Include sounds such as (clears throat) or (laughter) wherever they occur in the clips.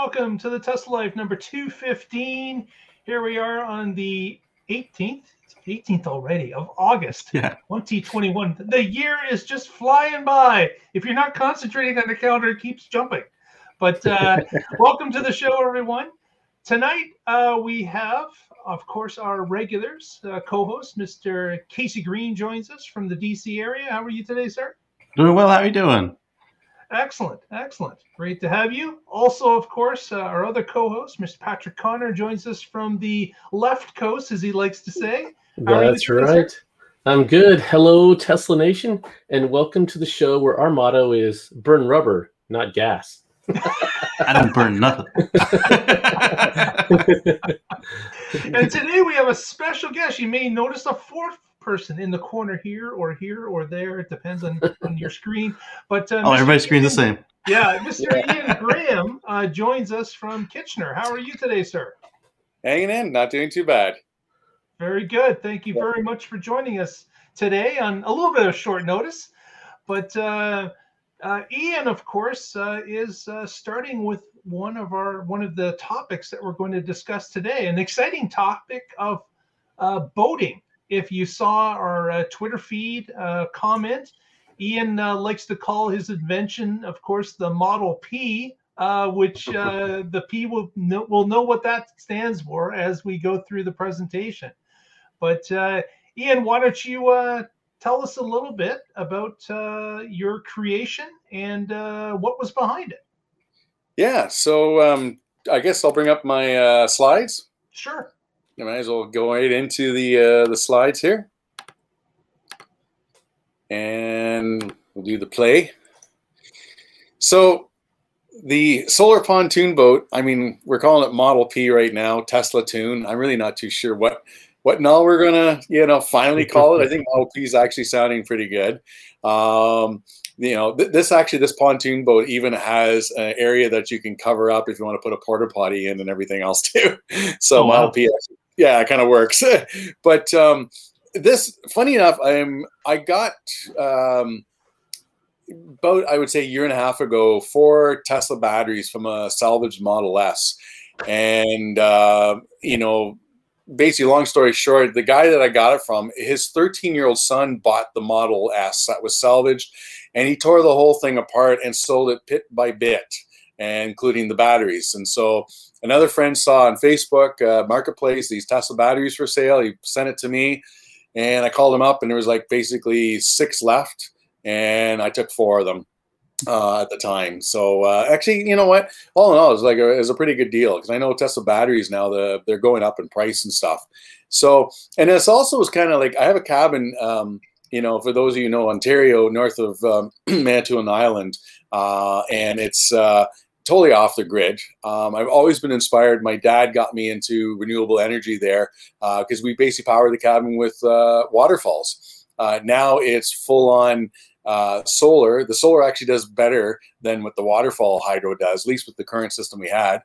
welcome to the Tesla Life number 215. Here we are on the 18th, 18th already of August Yeah. 2021. The year is just flying by. If you're not concentrating on the calendar, it keeps jumping. But uh, (laughs) welcome to the show, everyone. Tonight uh, we have, of course, our regulars, uh, co-host Mr. Casey Green joins us from the DC area. How are you today, sir? Doing well. How are you doing? Excellent, excellent. Great to have you. Also, of course, uh, our other co-host, Mr. Patrick Connor, joins us from the left coast, as he likes to say. How you That's today, sir? right. I'm good. Hello, Tesla Nation, and welcome to the show where our motto is burn rubber, not gas. (laughs) I don't burn nothing. (laughs) And today we have a special guest. You may notice a fourth person in the corner here, or here, or there. It depends on, (laughs) on your screen. But uh, oh, Mr. everybody's screen's the same. Yeah, Mr. (laughs) Ian Graham uh, joins us from Kitchener. How are you today, sir? Hanging in, not doing too bad. Very good. Thank you very much for joining us today on a little bit of short notice. But uh, uh, Ian, of course, uh, is uh, starting with one of our one of the topics that we're going to discuss today. An exciting topic of uh, boating. If you saw our uh, Twitter feed uh, comment, Ian uh, likes to call his invention, of course, the Model P. Uh, which uh, the P will know, will know what that stands for as we go through the presentation. But uh, Ian, why don't you uh, tell us a little bit about uh, your creation and uh, what was behind it? Yeah, so um, I guess I'll bring up my uh, slides. Sure. I might as well go right into the uh, the slides here, and we'll do the play. So the solar pontoon boat. I mean, we're calling it Model P right now, Tesla Tune. I'm really not too sure what what now we're gonna you know finally call it. I think Model P is actually sounding pretty good. Um, you know, th- this actually this pontoon boat even has an area that you can cover up if you want to put a porta potty in and everything else (laughs) too. So Oh, wow. Model P, actually, yeah, it kind of works. (laughs) but um, this, funny enough, I'm I got um, about I would say a year and a half ago four Tesla batteries from a salvaged Model S, and uh, you know. Basically, long story short, the guy that I got it from, his 13 year old son bought the Model S that was salvaged, and he tore the whole thing apart and sold it bit by bit, including the batteries. And so another friend saw on Facebook uh, Marketplace these Tesla batteries for sale. He sent it to me, and I called him up, and there was like basically six left, and I took four of them uh, at the time. So uh, actually, you know what? All in all, it was like a, it was a pretty good deal because I know Tesla batteries now the they're going up in price and stuff. So and this also was kind of like I have a cabin. Um, you know, for those of you know Ontario, north of um, (clears throat) Manitoulin Island, uh, and it's uh, totally off the grid. Um, I've always been inspired. My dad got me into renewable energy there because we basically power the cabin with uh, waterfalls. Uh, now it's full on uh, solar. The solar actually does better than what the waterfall hydro does, at least with the current system we had.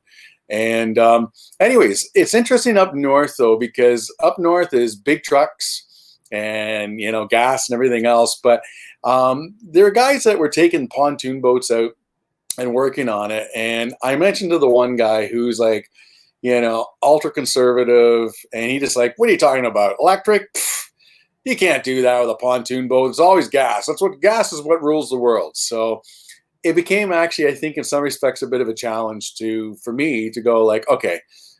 And um, anyways, it's interesting up north though because up north is big trucks and you know gas and everything else. But um, there are guys that were taking pontoon boats out and working on it. And I mentioned to the one guy who's like, you know, ultra conservative, and he just like, what are you talking about? Electric? Pfft, you can't do that with a pontoon boat. It's always gas. That's what gas is what rules the world. So it became actually, I think, in some respects, a bit of a challenge to for me to go like, okay,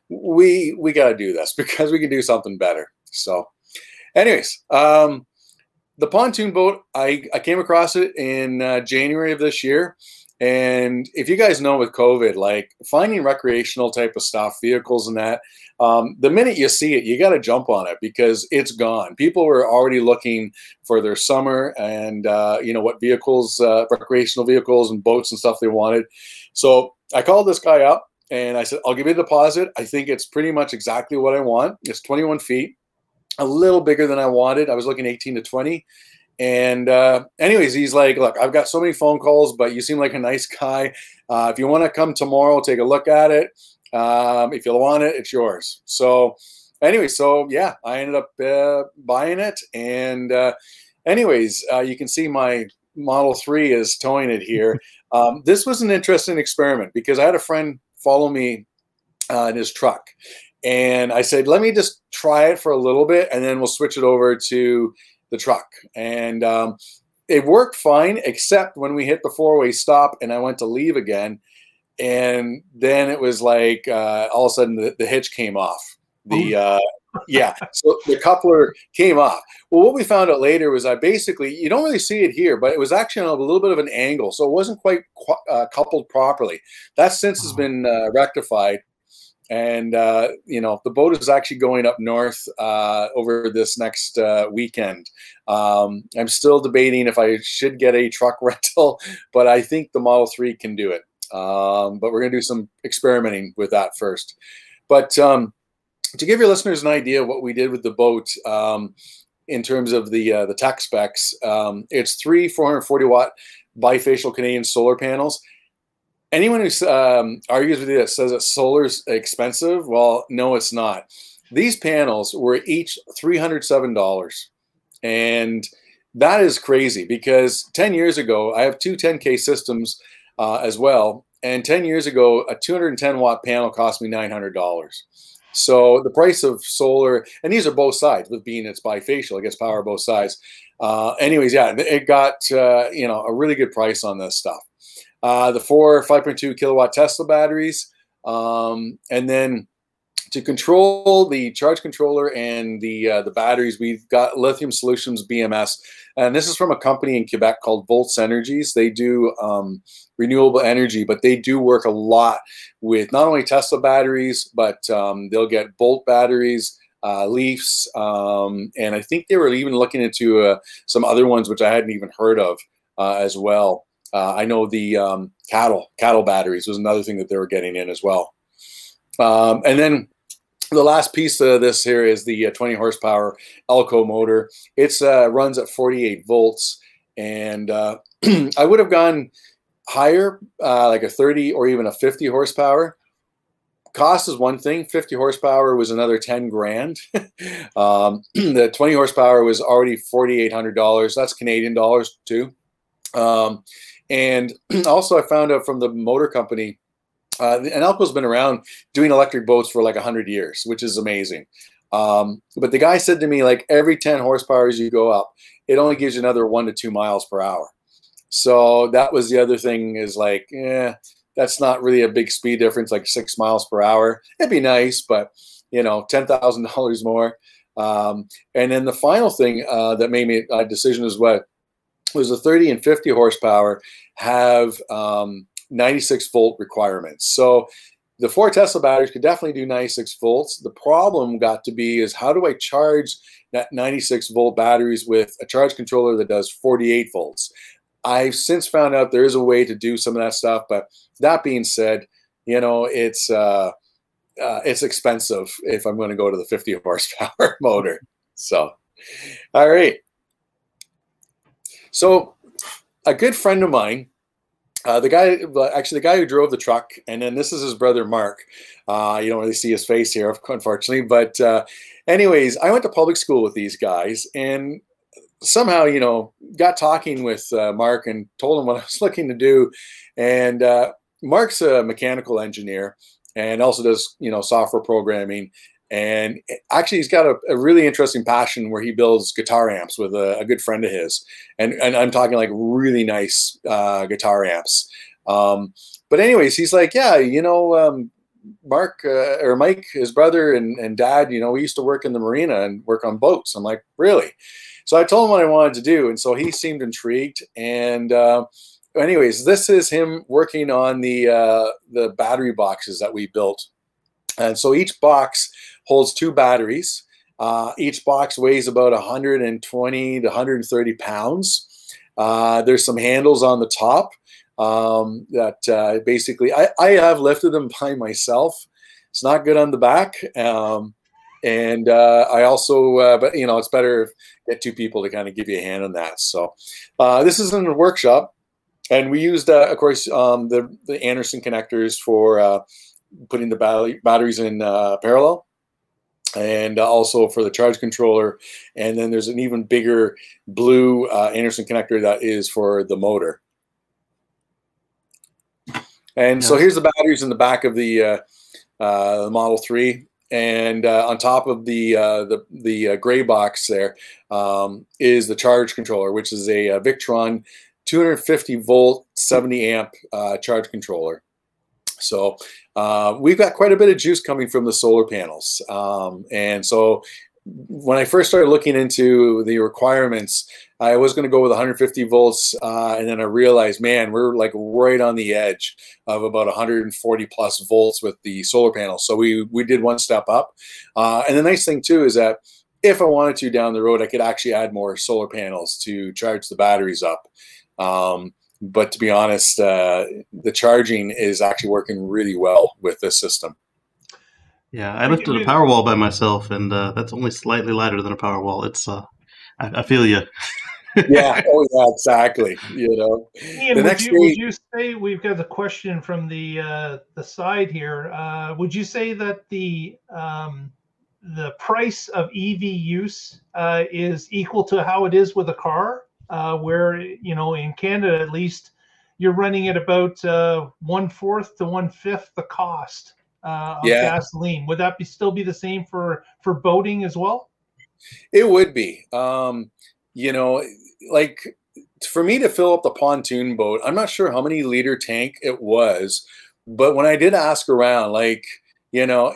we we got to do this (laughs) because we can do something better. So, anyways, um, the pontoon boat, I I came across it in uh, January of this year. And if you guys know with COVID, like finding recreational type of stuff, vehicles and that, um, the minute you see it, you got to jump on it because it's gone. People were already looking for their summer and, uh, you know, what vehicles, uh, recreational vehicles and boats and stuff they wanted. So I called this guy up and I said, I'll give you a deposit. I think it's pretty much exactly what I want. It's 21 feet, a little bigger than I wanted. I was looking 18 to 20. And uh, anyways, he's like, look, I've got so many phone calls, but you seem like a nice guy. Uh, if you want to come tomorrow, take a look at it. Um, if you want it, it's yours. So, anyway, so yeah, I ended up uh, buying it. And, uh, anyways, uh, you can see my Model 3 is towing it here. (laughs) Um, this was an interesting experiment because I had a friend follow me uh, in his truck. And I said, let me just try it for a little bit and then we'll switch it over to the truck. And um, it worked fine, except when we hit the four way stop and I went to leave again. And then it was like uh, all of a sudden the, the hitch came off. The uh, yeah, so the coupler came off. Well, what we found out later was I basically you don't really see it here, but it was actually on a little bit of an angle, so it wasn't quite uh, coupled properly. That since has been uh, rectified, and uh, you know the boat is actually going up north uh, over this next uh, weekend. Um, I'm still debating if I should get a truck (laughs) rental, but I think the Model Three can do it. Um, but we're going to do some experimenting with that first. But um, to give your listeners an idea of what we did with the boat um, in terms of the uh, the tech specs, um, it's three 440 watt bifacial Canadian solar panels. Anyone who um, argues with you that says that solar is expensive, well, no, it's not. These panels were each $307. And that is crazy because 10 years ago, I have two 10K systems uh, as well. And 10 years ago, a 210 watt panel cost me $900. So the price of solar, and these are both sides, with being it's bifacial, it gets power both sides. Uh, anyways, yeah, it got uh, you know a really good price on this stuff. Uh, the four 5.2 kilowatt Tesla batteries, um, and then to control the charge controller and the uh, the batteries, we've got Lithium Solutions BMS, and this is from a company in Quebec called Volts Energies. They do um, renewable energy, but they do work a lot with not only Tesla batteries, but um, they'll get Bolt batteries. Uh, Leafs, um, and I think they were even looking into uh, some other ones which I hadn't even heard of uh, as well. Uh, I know the um, CATL CATL batteries was another thing that they were getting in as well. Um, and then the last piece of this here is the uh, 20 horsepower Elco motor. It uh, runs at 48 volts, and uh, (clears throat) I would have gone higher, uh, like a 30 or even a 50 horsepower. Cost is one thing. 50 horsepower was another 10 grand. (laughs) um, (clears throat) the 20 horsepower was already $4,800. That's Canadian dollars too. Um, and (clears throat) also, I found out from the motor company, uh, and Elco's been around doing electric boats for like 100 years, which is amazing. Um, but the guy said to me, like every 10 horsepower as you go up, it only gives you another one to two miles per hour. So that was the other thing is like, yeah, that's not really a big speed difference, like six miles per hour. It'd be nice, but you know, ten thousand (laughs) dollars more. Um, and then the final thing uh, that made me a decision is what was a 30 and 50 horsepower have um, 96 volt requirements. So the four Tesla batteries could definitely do 96 volts. The problem got to be is how do I charge that 96 volt batteries with a charge controller that does 48 volts? I've since found out there is a way to do some of that stuff, but that being said, you know, it's uh, uh, it's expensive if I'm going to go to the 50 horsepower (laughs) motor. So, all right. So, a good friend of mine, uh, the guy, actually, the guy who drove the truck, and then this is his brother Mark. Uh, you don't really see his face here, (laughs) unfortunately, but uh, anyways, I went to public school with these guys, and somehow, you know, got talking with uh, Mark and told him what (laughs) I was looking to do. And uh, Mark's a mechanical engineer and also does, you know, software programming. And actually, he's got a, a really interesting passion where he builds guitar amps with a, a, good friend of his. And, and I'm talking like really nice uh, guitar amps. Um, but, anyways, he's like, yeah, you know, um, Mark uh, or Mike, his brother and, and dad, you know, we used to work in the marina and work on boats. I'm like, really? So I told him what I wanted to do, and so he seemed intrigued. And uh, anyways, this is him working on the uh, the battery boxes that we built. And so each box holds two batteries. Uh, each box weighs about 120 to 130 pounds. Uh, there's some handles on the top um, that uh, basically I, I have lifted them by myself. It's not good on the back. Um, and uh, I also, uh, but you know, it's better get two people to kind of give you a hand on that. So uh, this is in a workshop, and we used, uh, of course, um, the the Anderson connectors for uh, putting the battery, batteries in uh, parallel, and also for the charge controller. And then there's an even bigger blue Anderson connector that is for the motor. And so here's the batteries in the back of the uh, uh, the Model Three, and uh, on top of the uh, the the uh, gray box there um, is the charge controller, which is a, uh Victron 250 volt 70 amp uh, charge controller. So uh, we've got quite a bit of juice coming from the solar panels, um, and so when I first started looking into the requirements, I was going to go with 150 volts, uh, and then I realized, man, we're like right on the edge of about 140 plus volts with the solar panels. So we we did one step up, uh, and the nice thing too is that if I wanted to down the road, I could actually add more solar panels to charge the batteries up. Um, but to be honest, uh, the charging is actually working really well with this system. Yeah, I lifted a power wall by myself, and uh, that's only slightly lighter than a power wall. It's uh, I, I feel you. (laughs) yeah, oh yeah, exactly. You know, Ian, The would next you, would you say we've got a question from the uh, the side here? Uh, would you say that the um, the price of EV use uh, is equal to how it is with a car? Uh, where you know in Canada at least you're running at about uh, one fourth to one fifth the cost uh, of Yeah. gasoline. Would that be still be the same for for boating as well? It would be. Um, you know, like for me to fill up the pontoon boat, I'm not sure how many liter tank it was, but when I did ask around, like, you know,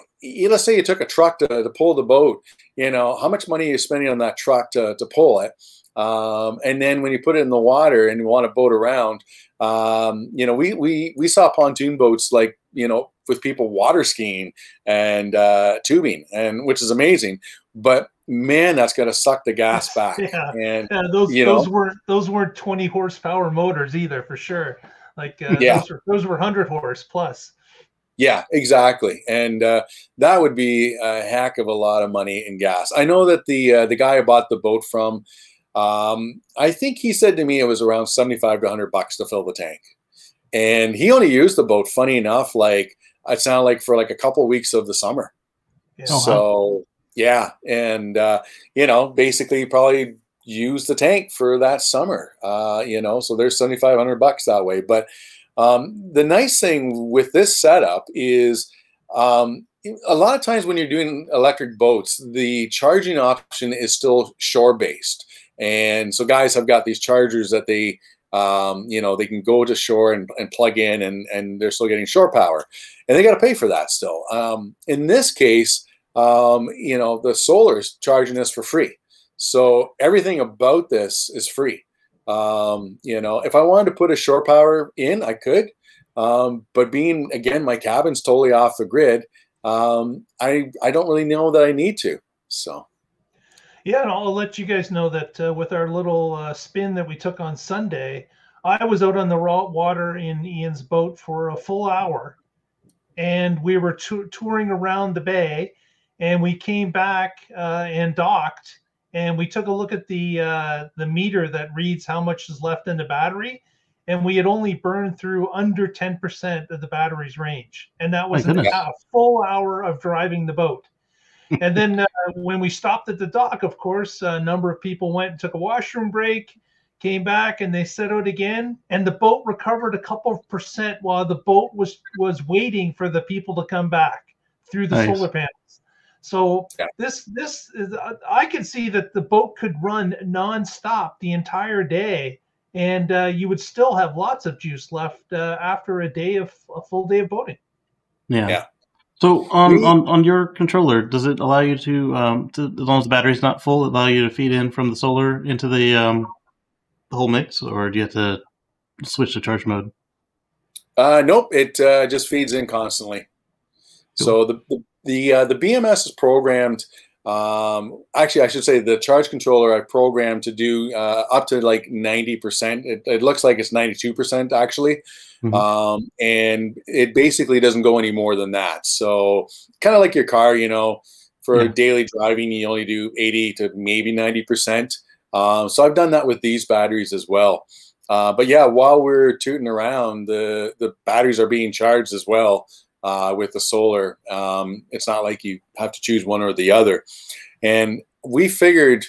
let's say you took a truck to, to pull the boat, you know, how much money are you spending on that truck to, to pull it? Um, and then when you put it in the water and you want to boat around, um, you know, we, we, we saw pontoon boats like, you know, with people water skiing and uh, tubing, and which is amazing. But man, that's going to suck the gas (laughs) back. Yeah. And Yeah, those those know? weren't those weren't 20 horsepower motors either for sure. Like uh, Yeah. those were those were 100 horse plus. yeah, exactly. And uh, that would be a heck of a lot of money in gas. I know that the uh, the guy I bought the boat from, um, I think he said to me it was around 75 to 100 bucks to fill the tank. And he only used the boat, funny enough, like it sounded like for like a couple weeks of the summer. Yeah. Oh, wow. so yeah, and uh, you know, basically probably use the tank for that summer. Uh, you know, so there's seventy five hundred bucks that way. But um, the nice thing with this setup is um, a lot of times when you're doing electric boats, the charging option is still shore based, and so guys have got these chargers that they. Um, you know, they can go to shore and, and plug in and, and they're still getting shore power and they got to pay for that still. Um, in this case, um, you know, the solar is charging us for free. So everything about this is free. Um, you know, if I wanted to put a shore power in, I could. Um, but being again, my cabin's totally off the grid. Um, I I don't really know that I need to. So Yeah, and I'll let you guys know that uh, with our little uh, spin that we took on Sunday, I was out on the raw water in Ian's boat for a full hour, and we were tou- touring around the bay, and we came back uh, and docked, and we took a look at the uh, the meter that reads how much is left in the battery, and we had only burned through under ten percent of the battery's range, and that was My an- goodness. a full hour of driving the boat. And then uh, when we stopped at the dock, of course, a number of people went and took a washroom break, came back, and they set out again. And the boat recovered a couple of percent while the boat was was waiting for the people to come back through the Nice. solar panels. So Yeah. this this is I could see that the boat could run nonstop the entire day, and uh, you would still have lots of juice left uh, after a day of a full day of boating. Yeah. Yeah. So on, We- on on your controller, does it allow you to, um, to as long as the battery's not full, allow you to feed in from the solar into the um, the whole mix, or do you have to switch to charge mode? Uh, nope, it uh, just feeds in constantly. So the the the, uh, the BMS is programmed. Um, actually, I should say the charge controller I programmed to do uh, up to like ninety percent. It, it looks like it's ninety two percent actually, Mhm. um, and it basically doesn't go any more than that. So kind of like your car, you know, for Yeah. daily driving, you only do eighty to maybe ninety percent. Um, so I've done that with these batteries as well. Uh, but yeah, while we're tooting around, the the batteries are being charged as well uh, with the solar. Um, it's not like you have to choose one or the other. And we figured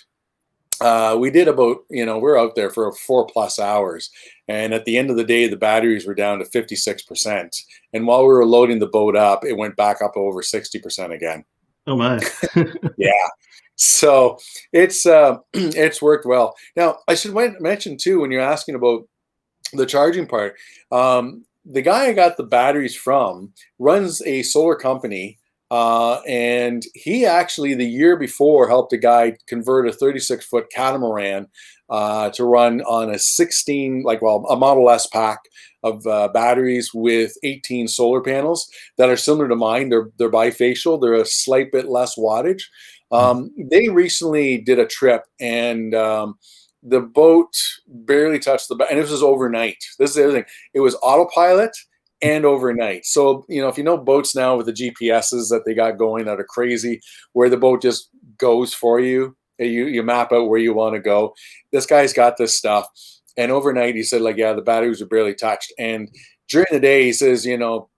uh, we did about you know we are out there for four plus hours. And at the end of the day the batteries were down to 56% and while we were loading the boat up it went back up over 60% again. Oh my. (laughs) (laughs) Yeah. So it's uh, (clears throat) it's worked well. Now i should mention too when you're asking about the charging part um, the guy i got the batteries from runs a solar company uh, and he actually, the year before, helped a guy convert a 36 foot catamaran uh, to run on a 16, like, well, a Model S pack of uh, batteries with 18 solar panels that are similar to mine. They're, they're bifacial, they're a slight bit less wattage. Um, they recently did a trip and um, the boat barely touched the, and this was overnight. This is the other thing. It was autopilot and overnight. So, you know, if you know boats now with the GPSs that they got going that are crazy, where the boat just goes for you, you, you map out where you want to go. This guy's got this stuff. And overnight, he said, like, yeah, the batteries are barely touched. And during the day, he says, you know,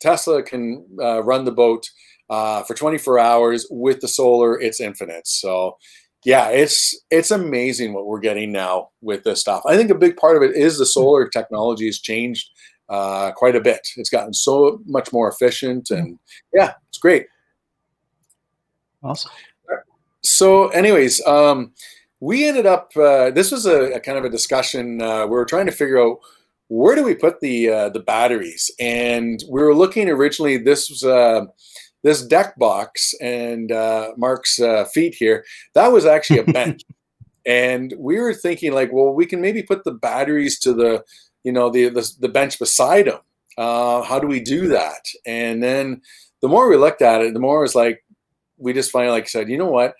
Tesla can uh, run the boat uh, for 24 hours with the solar. It's infinite. So, yeah, it's it's amazing what we're getting now with this stuff. I think a big part of it is the solar technology has changed uh, quite a bit. It's gotten so much more efficient, and yeah, it's great. Awesome. So, anyways, um, we ended up. Uh, this was a, a, kind of a discussion. Uh, we were trying to figure out where do we put the uh, the batteries, and we were looking originally. This was uh, this deck box and uh, Mark's uh, feet here. That was actually a bench. (laughs) and we were thinking like well we can maybe put the batteries to the you know the the, the bench beside him. Uh, how do we do that? And then the more we looked at it, the more it was like we just finally like said, you know what?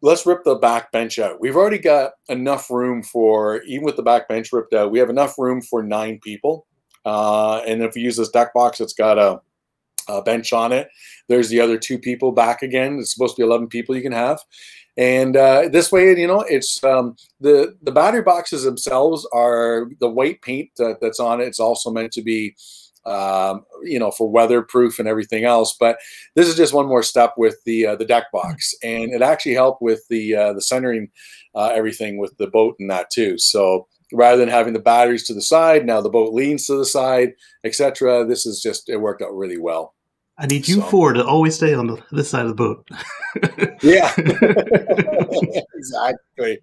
Let's rip the back bench out. We've already got enough room for even with the back bench ripped out. We have enough room for nine people. Uh, and if we use this deck box, it's got a, a bench on it. There's the other two people back again. It's supposed to be 11 people you can have. And uh, this way, you know, it's um, the the battery boxes themselves are the white paint that, that's on it. It's also meant to be, um, you know, for weatherproof and everything else. But this is just one more step with the uh, the deck box, and it actually helped with the uh, the centering uh, everything with the boat and that too. So rather than having the batteries to the side, now the boat leans to the side, etc. This is just it worked out really well. I need you so. four to always stay on the, this side of the boat. (laughs) yeah, (laughs) exactly.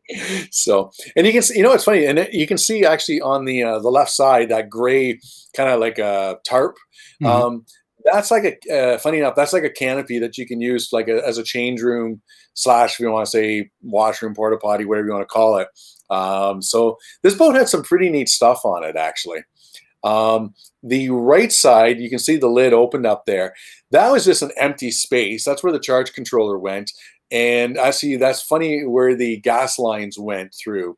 So, and you can see, you know, it's funny, and it, you can see actually on the uh, the left side that gray kind of like a tarp. Mm-hmm. Um, that's like a uh, funny enough. That's like a canopy that you can use like a, as a change room slash, if you want to say washroom, porta potty, whatever you want to call it. Um, so this boat had some pretty neat stuff on it, actually. Um, the right side, you can see the lid opened up there. That was just an empty space. That's where the charge controller went. And I see that's funny where the gas lines went through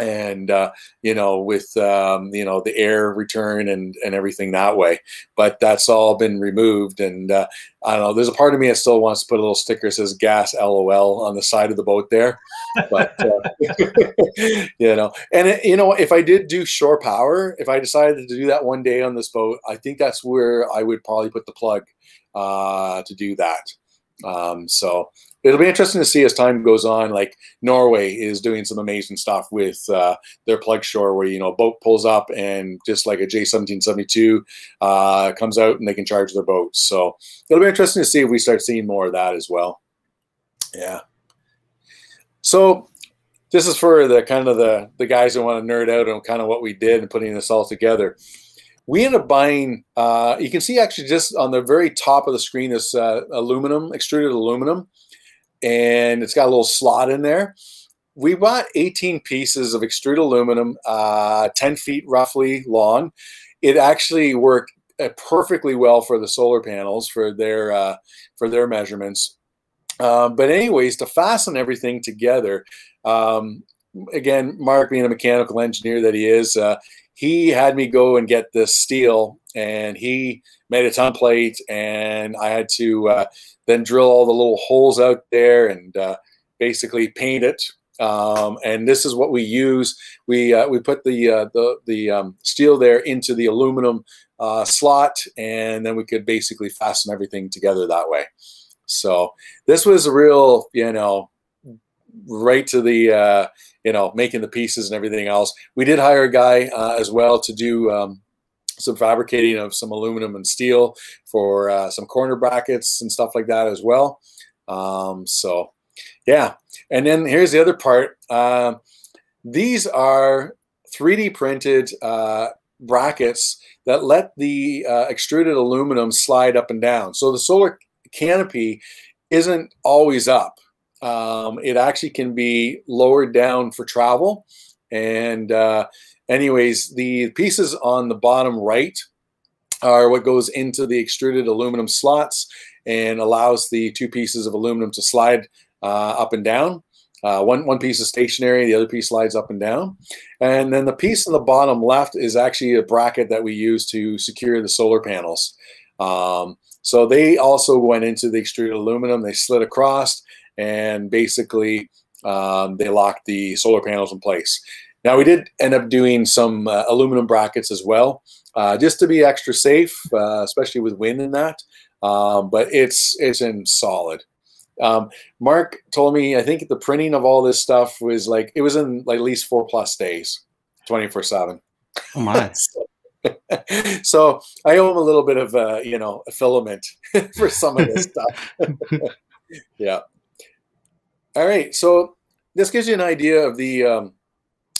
and uh, you know with um, you know the air return and and everything that way. But that's all been removed and uh, i don't know there's a part of me that still wants to put a little sticker that says gas lol on the side of the boat there. But uh, (laughs) you know and it, you know if i did do shore power if i decided to do that one day on this boat i think that's where i would probably put the plug uh, to do that. Um, so it'll be interesting to see as time goes on. Like Norway is doing some amazing stuff with uh, their plug shore, where you know a boat pulls up and just like a J seventeen seventy two uh, comes out and they can charge their boats. So it'll be interesting to see if we start seeing more of that as well. Yeah. So this is for the kind of the the guys who want to nerd out on kind of what we did and putting this all together. We ended up buying. Uh, you can see actually just on the very top of the screen this uh, aluminum extruded aluminum and it's got a little slot in there. We bought 18 pieces of extruded aluminum, uh, 10 feet roughly long. It actually worked uh, perfectly well for the solar panels for their uh, for their measurements. Um, but anyways, to fasten everything together, um, again, Mark being a mechanical engineer that he is, uh, he had me go and get this steel, and he made a template, and I had to uh, then drill all the little holes out there and uh, basically paint it. Um, and this is what we use. We uh, we put the uh, the the um, steel there into the aluminum uh, slot, and then we could basically fasten everything together that way. So this was a real, you know, right to the uh, you know making the pieces and everything else. We did hire a guy uh, as well to do um, some fabricating of some aluminum and steel for uh, some corner brackets and stuff like that as well. Um, so yeah, and then here's the other part. Uh, these are 3D printed uh, brackets that let the uh, extruded aluminum slide up and down. So the solar canopy isn't always up. Um, it actually can be lowered down for travel. And uh, anyways, the pieces on the bottom right are what goes into the extruded aluminum slots and allows the two pieces of aluminum to slide uh, up and down. Uh, one one piece is stationary, the other piece slides up and down, and then the piece on the bottom left is actually a bracket that we use to secure the solar panels. Um, so they also went into the extruded aluminum. They slid across, and basically um, they locked the solar panels in place. Now we did end up doing some uh, aluminum brackets as well, uh, just to be extra safe, uh, especially with wind and that. Um, but it's it's in solid. Um, Mark told me I think the printing of all this stuff was like it was in like at least four plus days, twenty four seven. Oh my! (laughs) (laughs) so I owe him a little bit of uh, you know a filament (laughs) for some of this stuff. yeah. All right, so this gives you an idea of the um,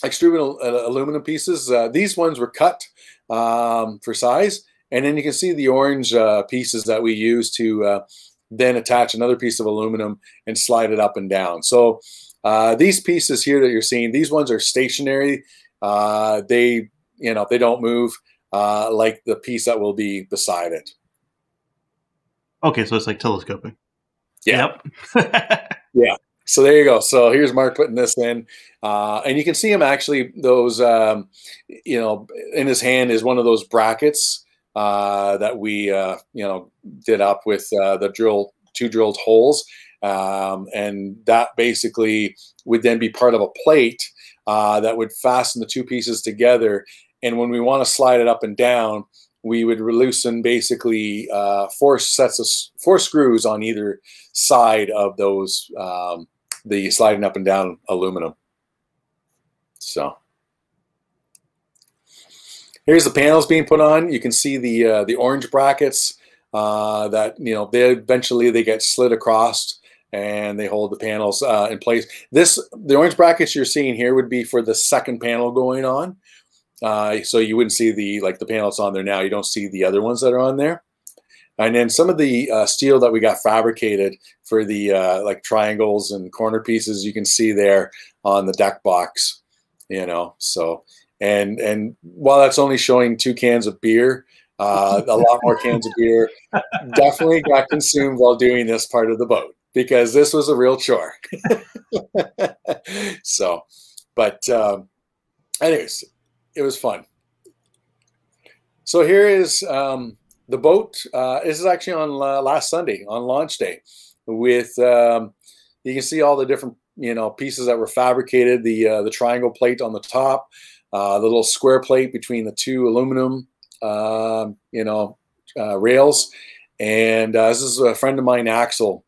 extruded uh, aluminum pieces. Uh, these ones were cut um, for size, and then you can see the orange uh, pieces that we use to uh, then attach another piece of aluminum and slide it up and down. So uh, these pieces here that you're seeing, these ones are stationary. Uh, they, you know, they don't move uh, like the piece that will be beside it. Okay, so it's like telescoping. Yeah. Yep. (laughs) yeah. So there you go. So here's Mark putting this in, uh, and you can see him actually. Those, um, you know, in his hand is one of those brackets uh, that we uh, you know did up with uh, the drill two drilled holes, um, and that basically would then be part of a plate uh, that would fasten the two pieces together. And when we want to slide it up and down, we would loosen basically uh, four sets of four screws on either side of those um, the sliding up and down aluminum. So Here's the panels being put on. You can see the uh, the orange brackets uh, that you know they eventually they get slid across and they hold the panels uh, in place. This the orange brackets you're seeing here would be for the second panel going on. Uh, so you wouldn't see the like the panels on there now. You don't see the other ones that are on there. And then some of the uh, steel that we got fabricated for the uh, like triangles and corner pieces, you can see there on the deck box. You know, so and and while that's only showing two cans of beer, uh, a lot more cans of beer (laughs) definitely got consumed while doing this part of the boat because this was a real chore. (laughs) so, but um, anyways, it was fun. So here is um, the boat. Uh, this is actually on uh, last Sunday on launch day. With um, you can see all the different you know pieces that were fabricated. The uh, the triangle plate on the top, uh, the little square plate between the two aluminum, uh, you know, uh, rails. And uh, this is a friend of mine, Axel,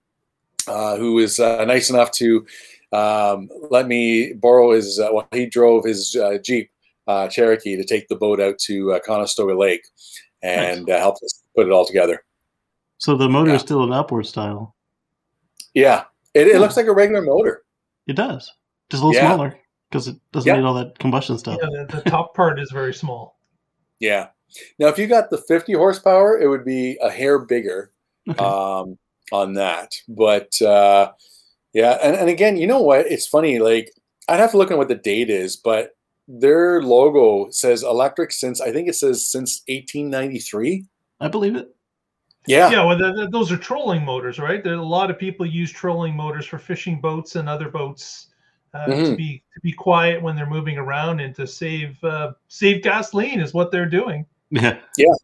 who is nice enough to um, let me borrow his. well, he drove his Jeep Cherokee to take the boat out to Conestoga Lake and nice. help us put it all together. So the motor yeah. is still an upward style. Yeah, it, it looks like a regular motor. It does, just a little yeah. smaller because it doesn't yep. need all that combustion stuff. Yeah, the, the top (laughs) part is very small. Yeah. Now, if you got the 50 horsepower, it would be a hair bigger okay. um, on that. But uh, yeah, and, and again, you know what? It's funny. Like, I'd have to look at what the date is, but their logo says electric since I think it says since 1893. I believe it. Yeah. Yeah. Well, the, the, those are trolling motors, right? There, a lot of people use trolling motors for fishing boats and other boats uh, mm-hmm. to be to be quiet when they're moving around and to save uh, save gasoline is what they're doing. (laughs) Yeah. Yeah.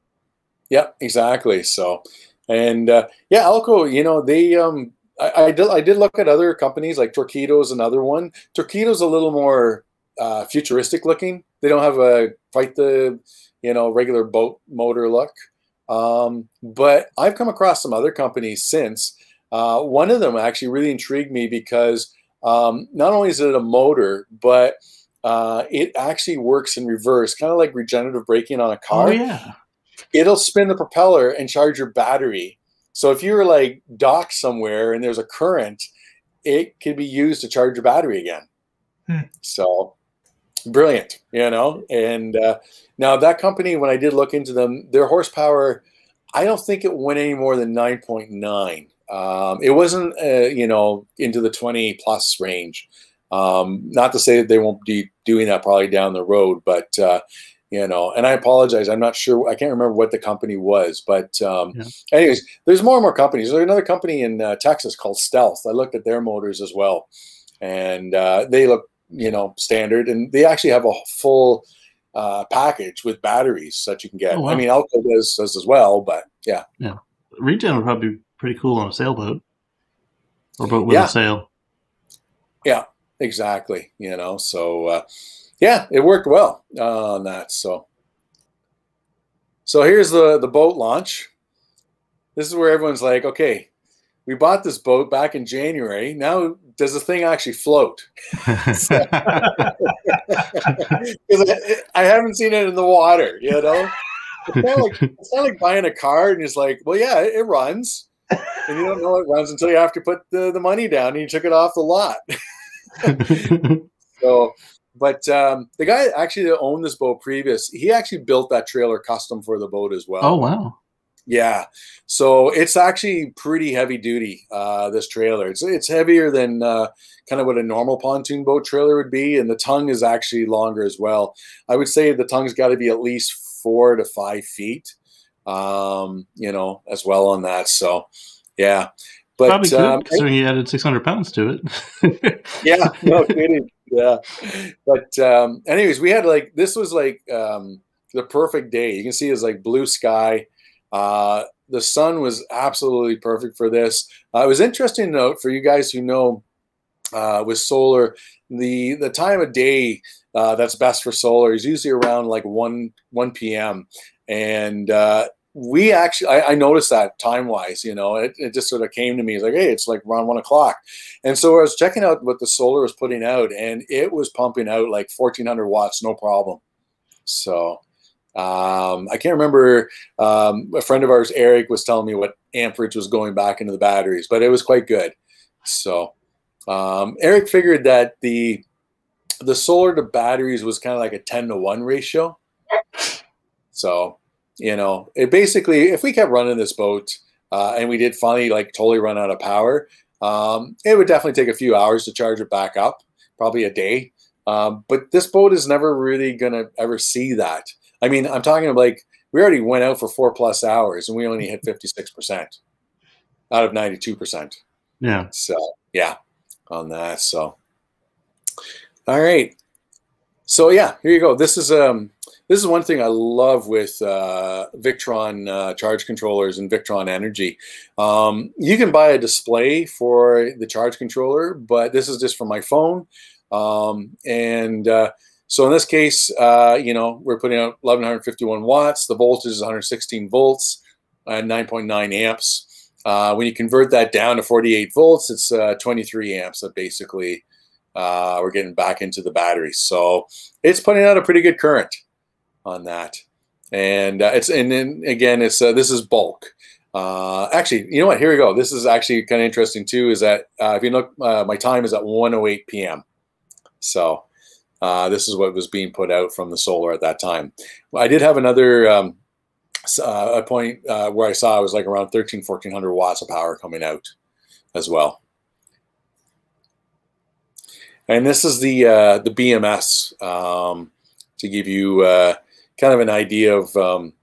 Yeah. Exactly. So, and uh, yeah, Elco, you know, they um, I, I, did I did look at other companies like Torqeedo's another one. Torqeedo's a little more uh, futuristic looking. They don't have a quite the you know regular boat motor look. Um, but I've come across some other companies since. Uh, one of them actually really intrigued me because um, not only is it a motor, but uh, it actually works in reverse, kind of like regenerative braking on a car. Oh yeah. It'll spin the propeller and charge your battery. So if you're like docked somewhere and there's a current, it can be used to charge your battery again. Hmm. So brilliant, you know. And uh, now that company, when I did look into them, their horsepower, I don't think it went any more than nine point nine. Um, it wasn't, uh, you know, into the twenty plus range. Um, not to say that they won't be doing that probably down the road, but uh, you know, and I apologize. I'm not sure. I can't remember what the company was, but um, Yeah. anyways, there's more and more companies. There's another company in uh, Texas called Stealth. I looked at their motors as well, and uh, they look, you know, standard, and they actually have a full uh, package with batteries that you can get. Oh, wow. I mean, Elco does, does as well, but yeah, yeah, Regen would probably be pretty cool on a sailboat or boat with Yeah. a sail. Yeah, exactly. You know, so uh, yeah, it worked well uh, on that. So, so here's the the boat launch. This is where everyone's like, okay, we bought this boat back in January. Now, does the thing actually float? (laughs) (laughs) 'Cause I, I haven't seen it in the water. You know, it's not like it's not like buying a car and it's like, well, yeah, it, it runs, and you don't know it runs until you have to put the, the money down and you took it off the lot. (laughs) So, but um, the guy actually that owned this boat previous, he actually built that trailer custom for the boat as well. oh wow. Yeah, so it's actually pretty heavy duty. Uh, this trailer, it's it's heavier than uh, kind of what a normal pontoon boat trailer would be, and the tongue is actually longer as well. I would say the tongue's got to be at least four to five feet, um, you know, as well on that. So, yeah, but Probably um, considering you added 600 pounds to it. (laughs) yeah, no kidding. Yeah, but um, anyways, we had like this was like um, the perfect day. You can see it's like blue sky. Uh, the sun was absolutely perfect for this. Uh, it was interesting to note for you guys who know uh, with solar, the the time of day uh, that's best for solar is usually around like one one p.m. and uh, we actually I, I noticed that time wise you know it, it just sort of came to me like hey it's like around one o'clock and so i was checking out what the solar was putting out and it was pumping out like 1400 watts no problem so um, i can't remember um, a friend of ours eric was telling me what amperage was going back into the batteries but it was quite good. So um, eric figured that the the solar to batteries was kind of like a 10 to 1 ratio. So you know it basically if we kept running this boat uh, and we did finally like totally run out of power um, it would definitely take a few hours to charge it back up probably a day. Um, but this boat is never really gonna ever see that i mean i'm talking about like we already went out for four plus hours and we only hit 56% out of 92% yeah. so yeah, on that. So all right. So yeah, here you go. This is um this is one thing I love with uh, Victron uh, charge controllers and Victron Energy. Um, you can buy a display for the charge controller, but this is just for my phone. Um, and uh, so in this case, uh, you know, we're putting out 1151 watts. The voltage is 116 volts and 9.9 amps. Uh, when you convert that down to 48 volts, it's uh, 23 amps. That basically uh, we're getting back into the battery. So it's putting out a pretty good current on that. And uh, it's and then again, it's uh, this is bulk. Actually, you know what? Here we go. This is actually kind of interesting too. Is that if you look, my time is at 1:08 p.m. So uh, this is what was being put out from the solar at that time. I did have another um, uh, a point uh, where I saw it was like around 13, 1400 watts of power coming out as well. And this is the uh, the BMS um, to give you uh, kind of an idea of um,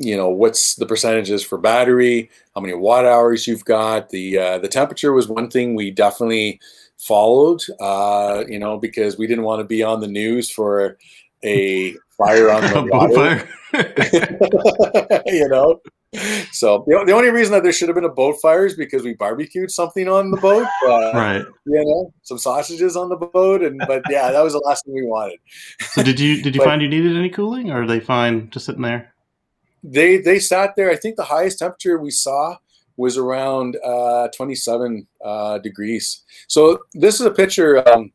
you know what's the percentages for battery, how many watt hours you've got. The uh, the temperature was one thing we definitely followed, uh, you know, because we didn't want to be on the news for a fire on the (laughs) water. (laughs) You know. So the, the only reason that there should have been a boat fire is because we barbecued something on the boat. (laughs) Uh, right. You know, some sausages on the boat, and but yeah, that was the last thing we wanted. So did you did you But- find you needed any cooling, or are they fine just sitting there? They they sat there. I think the highest temperature we saw was around uh, 27 uh, degrees. So this is a picture, um,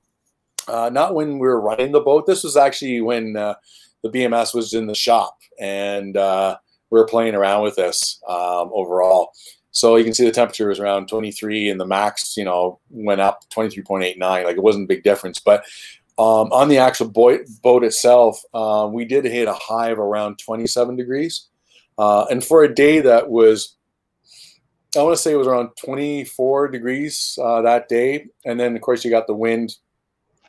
uh, not when we were running the boat. This was actually when uh, the BMS was in the shop and uh, we were playing around with this um, overall. So you can see the temperature was around 23 and the max, you know, went up 23.89. Like it wasn't a big difference. But um, on the actual boat, boat itself, uh, we did hit a high of around 27 degrees. Uh, and for a day that was, I want to say it was around 24 degrees uh, that day. And then, of course, you got the wind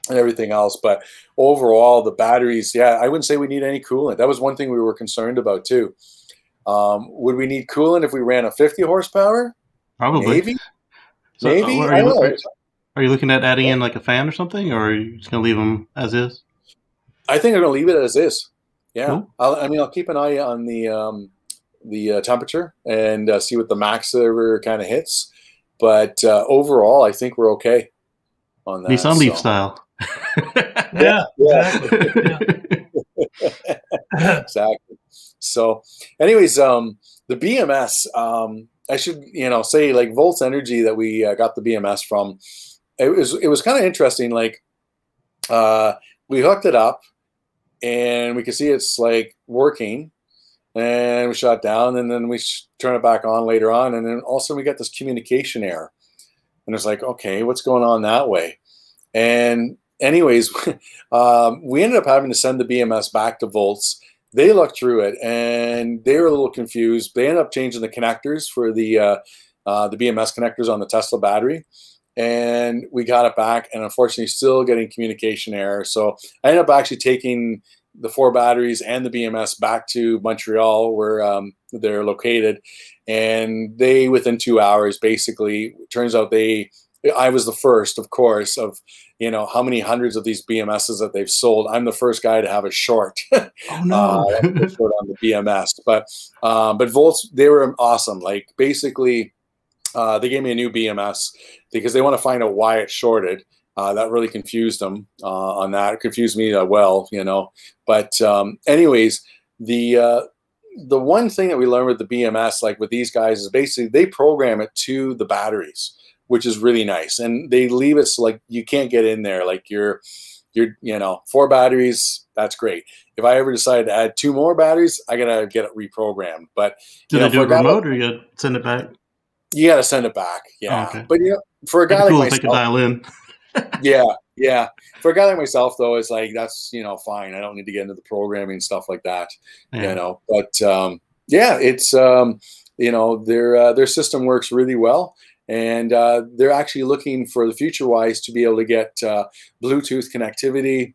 and everything else. But overall, the batteries, yeah, I wouldn't say we need any coolant. That was one thing we were concerned about too. Um, would we need coolant if we ran a 50 horsepower? Probably. Maybe. So, Maybe. Are I you, don't are, are you looking at adding in like a fan or something, or are you just gonna leave them as is? I think I'm gonna leave it as is. Yeah, Cool. I'll, I mean, I'll keep an eye on the um, the uh, temperature and uh, see what the max ever kind of hits. But uh, overall, I think we're okay on that. Nissan Leaf so- style. (laughs) Yeah, (laughs) Yeah. exactly. (laughs) exactly. So, anyways, um, the BMS, um, I should you know say like Volts Energy that we uh, got the BMS from. It was it was kind of interesting. Like, uh, we hooked it up, and we could see it's like working, and we shut down, and then we sh- turn it back on later on, and then also we got this communication error, and it's like, okay, what's going on that way? And anyways, (laughs) um, we ended up having to send the BMS back to Volts. They looked through it and they were a little confused. They ended up changing the connectors for the uh, uh, the BMS connectors on the Tesla battery, and we got it back. And unfortunately, still getting communication error. So I ended up actually taking the four batteries and the BMS back to Montreal, where um, they're located, and they within two hours basically turns out they I was the first, of course, of you know how many hundreds of these BMSs that they've sold. I'm the first guy to have a short, (laughs) oh uh, no! a short on the BMS. But um, but Volts they were awesome. Like basically, uh, they gave me a new BMS because they want to find out why it shorted. Uh, that really confused them uh, on that. It confused me uh, well, you know. But um, anyways, the uh, the one thing that we learned with the BMS, like with these guys, is basically they program it to the batteries which is really nice. And they leave it so like you can't get in there. Like you're, you're, you know, four batteries. That's great. If I ever decide to add two more batteries, I gotta get it reprogrammed. But Do they do it guy remote, or you gotta send it back? you gotta send it back. Yeah. Oh, okay. But you know, for a guy be like cool they could myself, dial in. Yeah, yeah. For a guy like myself, though, it's like that's you know fine. I don't need to get into the programming and stuff like that. Yeah. You know, but um, yeah, it's um, you know their uh, their system works really well and uh, they're actually looking for the future wise to be able to get uh, Bluetooth connectivity,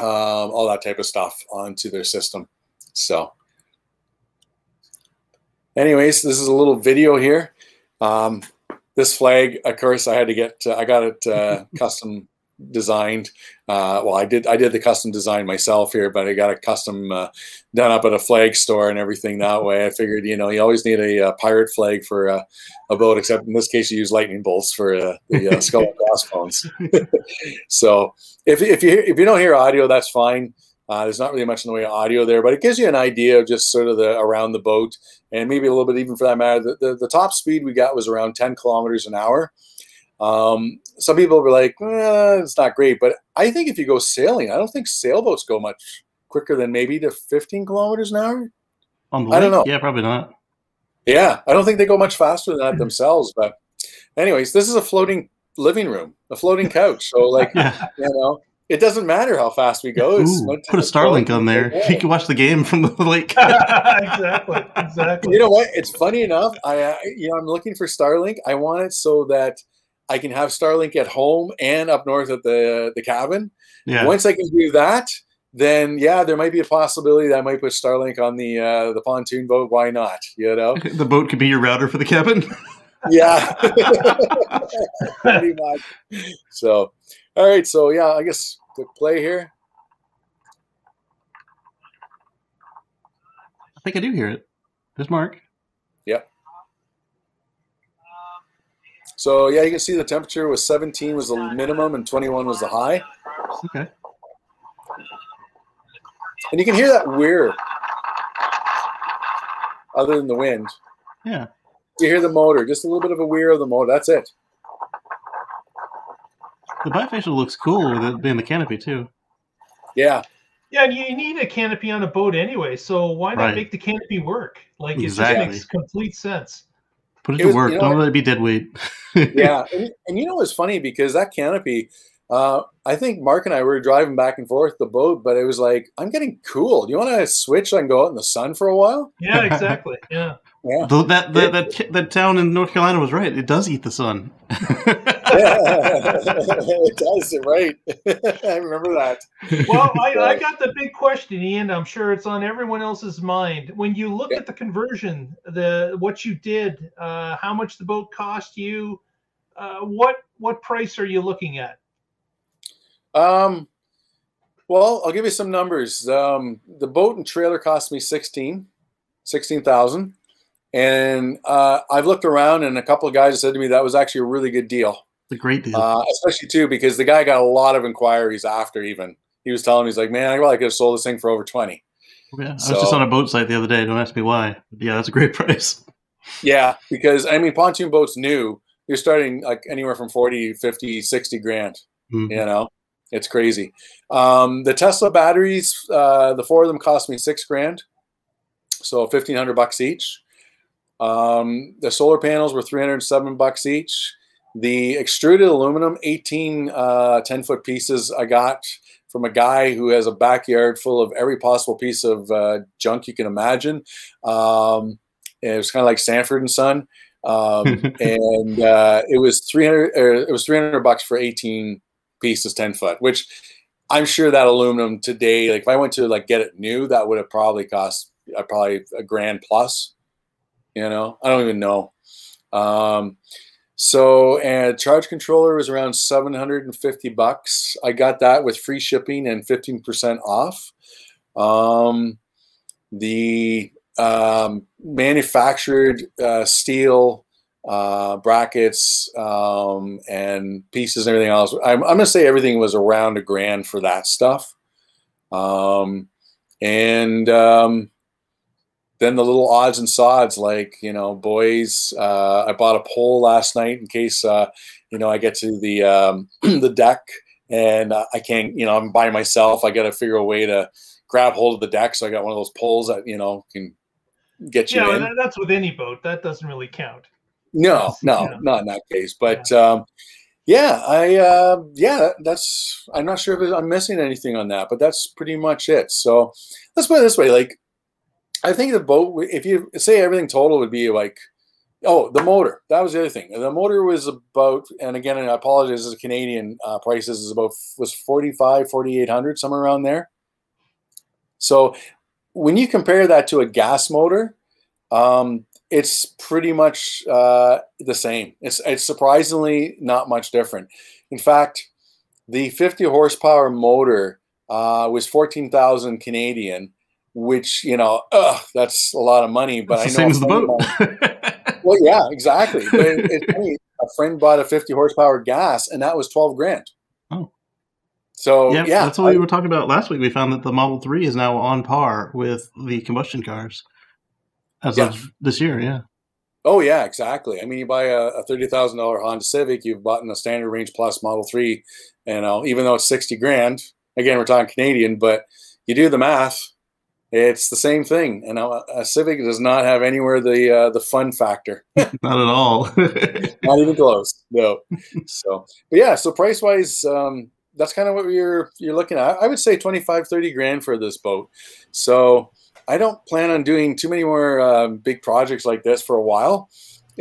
um, all that type of stuff onto their system. So, anyways, this is a little video here. Um, this flag, of course, I had to get. Uh, I got it uh, (laughs) custom designed. Uh, well, I did. I did the custom design myself here, but I got a custom uh, done up at a flag store and everything that way. I figured, you know, you always need a, uh pirate flag for uh, a boat, except in this case, you use lightning bolts for uh, the uh, (laughs) skull and crossbones. (laughs) so, if if you if you don't hear audio, that's fine. Uh, there's not really much in the way of audio there, but it gives you an idea of just sort of the around the boat, and maybe a little bit even for that matter. The, the, the top speed we got was around 10 kilometers an hour. Um, some people were like, eh, it's not great, but I think if you go sailing, I don't think sailboats go much quicker than maybe to 15 kilometers an hour. I don't know. Yeah, probably not. Yeah, I don't think they go much faster than that themselves. But, anyways, this is a floating living room, a floating couch. So, like, (laughs) you know, it doesn't matter how fast we go. It's Ooh, put a Starlink on there. it's You can watch the game from the (laughs) lake. (laughs) exactly. Exactly. You know what? It's funny enough. I, uh, you know, I'm looking for Starlink. I want it so that I can have Starlink at home and up north at the the cabin. Yeah. Once I can do that, then yeah, there might be a possibility that I might put Starlink on the uh, the pontoon boat. Why not? You know? (laughs) The boat could be your router for the cabin. Yeah. Pretty much. So, all right. So yeah, I guess click play here. I think I do hear it. There's Mark. Yeah. So yeah, you can see the temperature was 17 was the minimum and 21 was the high, Okay. and you can hear that weir. Other than the wind, Yeah. You hear the motor, just a little bit of a whir of the motor. That's it. The bifacial looks cool with it being the canopy too. Yeah, Yeah, and you need a canopy on a boat anyway, so why not Right. make the canopy work? Like it Exactly. just makes complete sense. Put it, It to was- work. you know Don't let it be dead weight. (laughs) yeah, and, and you know what's funny because that canopy. Uh, I think Mark and I were driving back and forth the boat, but it was like, I'm getting cool. Do you want to switch and go out in the sun for a while? Yeah, (laughs) exactly. Yeah. Yeah. Though that, that that that town in North Carolina was right. It does eat the sun. (laughs) it does, right? (laughs) I remember that. Well, I, (laughs) I got the big question, Ian. I'm sure it's on everyone else's mind. When you look Yeah. at the conversion, the what you did, uh, how much the boat cost you, uh, what what price are you looking at? Um, well, I'll give you some numbers. Um, the boat and trailer cost me 16, 16,000. And uh, I've looked around and a couple of guys said to me that was actually a really good deal. A great deal. Uh, especially too, because the guy got a lot of inquiries after even. He was telling me, he's like, man, I probably could have sold this thing for over 20. yeah, I was just on a boat site the other day. Don't ask me why. But yeah, that's a great (laughs) price. Yeah, because I mean, pontoon boats new, you're starting like anywhere from 40, 50, 60 grand. Mhm. You know, it's crazy. Um, the Tesla batteries, uh, the four of them cost me six grand, so 1500 bucks each. Um, the solar panels were 307 bucks each. The extruded aluminum, 18 uh, 10 foot pieces, I got from a guy who has a backyard full of every possible piece of uh, junk you can imagine. Um, it was kind of like Sanford and Son. Um, (laughs) and uh, it was 300 or it was 300 bucks for 18 pieces 10 foot which i'm sure that aluminum today like if i went to like get it new that would have probably cost uh, probably a grand plus you know i don't even know um, so and charge controller was around 750 bucks i got that with free shipping and 15% off um, the um, manufactured uh, steel uh, brackets um, and pieces and everything else. I'm, I'm going to say everything was around a grand for that stuff. Um, and um, then the little odds and sods, like, you know, boys, uh, I bought a pole last night in case, uh, you know, I get to the, um, (clears throat) the deck and uh, I can't, you know, I'm by myself. I got to figure a way to grab hold of the deck. So I got one of those poles that, you know, can get you Yeah, in. that, that's with any boat. That doesn't really count. No, (laughs) no, Yeah. not in that case. But um, yeah, I uh, yeah, that's. I'm not sure if I'm missing anything on that, but that's pretty much it. So let's put it this way: like, I think the boat, if you say everything total, would be like, oh, the motor. That was the other thing. The motor was about, and again, and I apologize, a Canadian uh, prices is about was 45, 4800, somewhere around there. So when you compare that to a gas motor, um, it's pretty much uh, the same. It's it's surprisingly not much different. In fact, the 50 horsepower motor uh, was 14,000 Canadian, which you know, ugh, that's a lot of money. But I the know same as the boat. (laughs) well, yeah, exactly. But it, it's funny. A friend bought a 50 horsepower gas, and that was 12 grand. Oh. So yeah, yeah, that's what we were talking about last week. We found that the Model 3 is now on par with the combustion cars as Yeah. of this year. Yeah. Oh yeah, exactly. I mean, you buy a, a thirty thousand dollar Honda Civic, you've bought in a standard range plus Model Three, you know, even though it's sixty grand. Again, we're talking Canadian, but you do the math, it's the same thing. And a, a Civic does not have anywhere the uh, the fun factor, (laughs) Not at all. (laughs) not even close. No. so, but yeah, so price wise, um, that's kind of what you're you're looking at. I would say 25, 30 grand for this boat. So I don't plan on doing too many more um, big projects like this for a while. (laughs)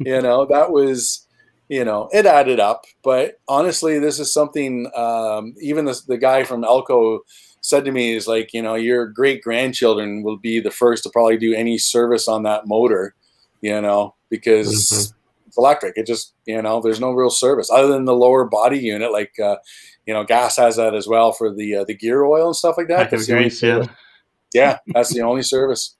you know, that was, you know, it added up. But honestly, this is something. Um, even the, the guy from Elco said to me is like, you know, your great grandchildren will be the first to probably do any service on that motor. You know, because Mhm. it's electric. It just, you know, there's no real service other than the lower body unit, like. Uh, you know, gas has that as well for the uh, the gear oil and stuff like that. Pack of That's the grease, yeah. yeah, that's the only service.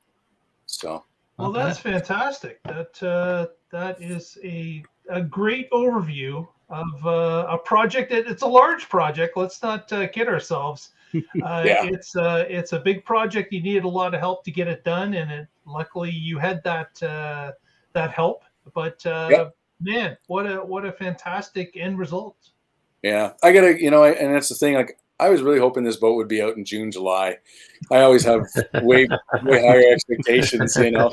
So Well, that's fantastic. That uh, that is a a great overview of uh, a project. That it's a large project. Let's not uh, kid ourselves. Uh, (laughs) Yeah. It's uh, it's a big project. You needed a lot of help to get it done, and it, luckily you had that uh, that help. But uh, Yep. man, what a what a fantastic end result. Yeah, I gotta, you know, and that's the thing. Like, I was really hoping this boat would be out in June, July. I always have way, way higher expectations. You know,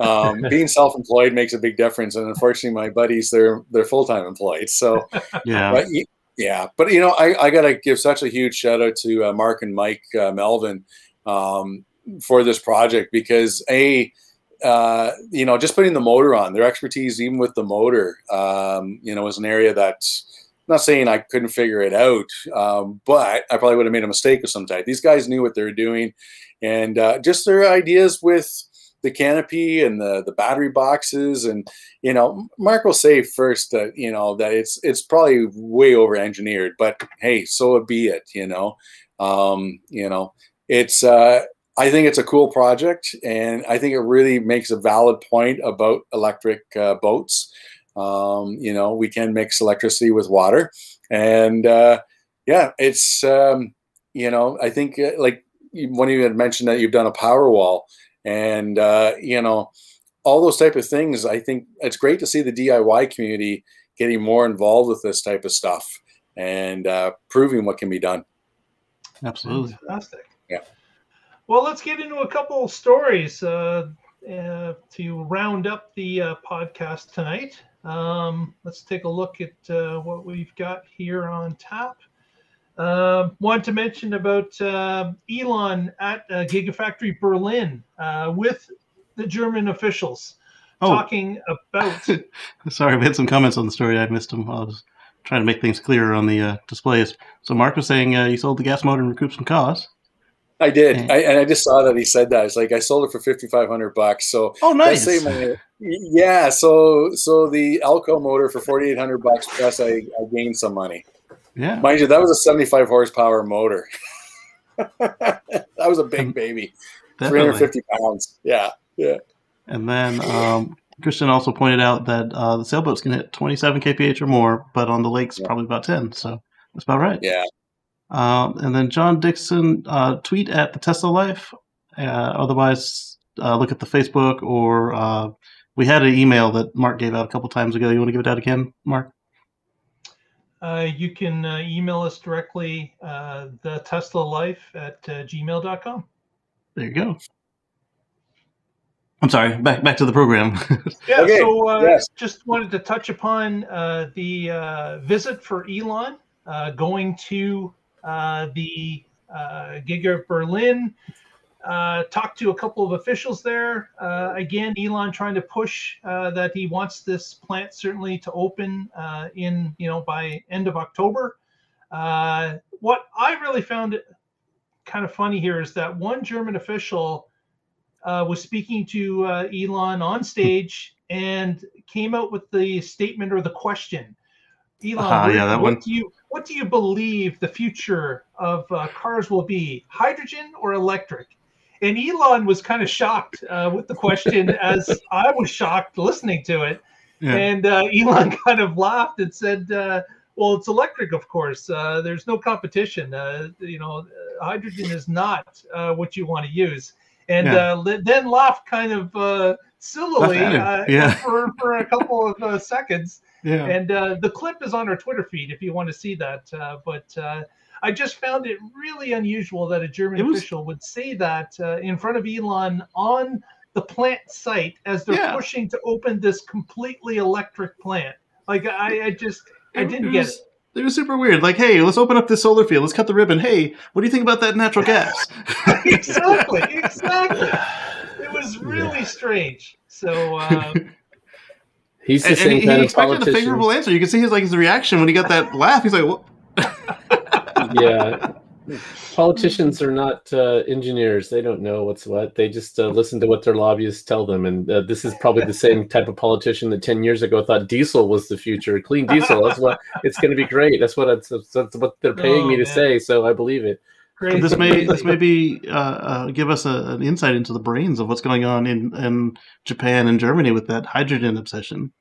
um, being self-employed makes a big difference, and unfortunately, my buddies they're they're full-time employed. So, (laughs) Yeah. but y- yeah, but you know, I, I gotta give such a huge shout out to uh, Mark and Mike uh, Melvin um, for this project because a uh, you know just putting the motor on their expertise even with the motor um, you know was an area that's not saying I couldn't figure it out, um, but I probably would have made a mistake of some type. These guys knew what they were doing, and uh, just their ideas with the canopy and the the battery boxes, and you know, Mark will say first that you know that it's it's probably way over engineered, but hey, so be it. You know, um, you know, it's. Uh, I think it's a cool project, and I think it really makes a valid point about electric uh, boats. Um, you know, we can mix electricity with water, and uh, yeah, it's um, you know, I think uh, like of you had mentioned that you've done a power wall, and uh, you know, all those type of things. I think it's great to see the DIY community getting more involved with this type of stuff and uh, proving what can be done. Absolutely. Fantastic. Yeah. Well, let's get into a couple of stories uh, uh, to round up the uh, podcast tonight. Um, let's take a look at uh, what we've got here on tap. Um want to mention about uh, Elon at uh, Gigafactory Berlin uh, with the German officials Oh, talking about. (laughs) sorry, we had some comments on the story. I missed them. I was trying to make things clearer on the uh, displays. So Mark was saying uh, you sold the gas motor and recouped some costs. I did, Yeah. I, and I just saw that he said that. It's like I sold it for fifty five hundred bucks. So Oh, nice. my, yeah, so so the Elco motor for forty eight hundred bucks plus I, I gained some money. Yeah. Mind you, that was a seventy five horsepower motor. (laughs) that was a big baby, three hundred Definitely. fifty pounds. Yeah, yeah, And then um, Christian also pointed out that uh, the sailboats can hit 27 kph or more, but on the lakes Yeah. probably about 10. So that's about right. yeah. Um, and then John Dixon uh, tweet at the Tesla Life. Uh, otherwise, uh, look at the Facebook or uh, we had an email that Mark gave out a couple times ago. You want to give it out again, Mark? Uh, you can uh, email us directly, uh, the Tesla Life at uh, gmail.com. There you go. I'm sorry. Back back to the program. (laughs) Yeah, Okay, so uh, yes. just wanted to touch upon uh, the uh, visit for Elon uh, going to uh, the uh, Giga Berlin. Uh, talked to a couple of officials there. Uh, again, Elon trying to push uh, that he wants this plant certainly to open uh, in you know by end of October. Uh, what I really found kind of funny here is that one German official uh, was speaking to uh, Elon on stage and came out with the statement or the question. Elon, what, yeah, that what one. do you what do you believe the future of uh, cars will be, hydrogen or electric? And Elon was kind of shocked uh, with the question, (laughs) as I was shocked listening to it. yeah. And uh, (laughs) Elon kind of laughed and said, uh, "Well, it's electric, of course. Uh, there's no competition. Uh, you know, uh, hydrogen is not uh, what you want to use." And Yeah. uh, then laughed kind of uh, sillily Laughed at him. uh, Yeah. (laughs) for for a couple of uh, seconds. yeah. And uh, the clip is on our Twitter feed if you want to see that. Uh, but uh, I just found it really unusual that a German was- official would say that uh, in front of Elon on the plant site as they're Yeah. pushing to open this completely electric plant. Like I, I just I It- didn't it get was, it. It was super weird. Like, hey, let's open up this solar field. Let's cut the ribbon. Hey, what do you think about that natural gas? (laughs) exactly, exactly. It was (laughs) really strange. So uh, (laughs) He's the and, same and he kind of expected a favorable answer. You can see his like his reaction when he got that laugh. He's like, "What?" Yeah. (laughs) Politicians are not uh, engineers. They don't know what's what. They just uh, listen to what their lobbyists tell them. And uh, this is probably the same type of politician that 10 years ago thought diesel was the future. Clean diesel. That's what it's going to be great. That's what it's, that's what they're paying Oh, me to man. say. So I believe it. crazy. this may this may be uh, uh, give us a, an insight into the brains of what's going on in, in Japan and Germany with that hydrogen obsession.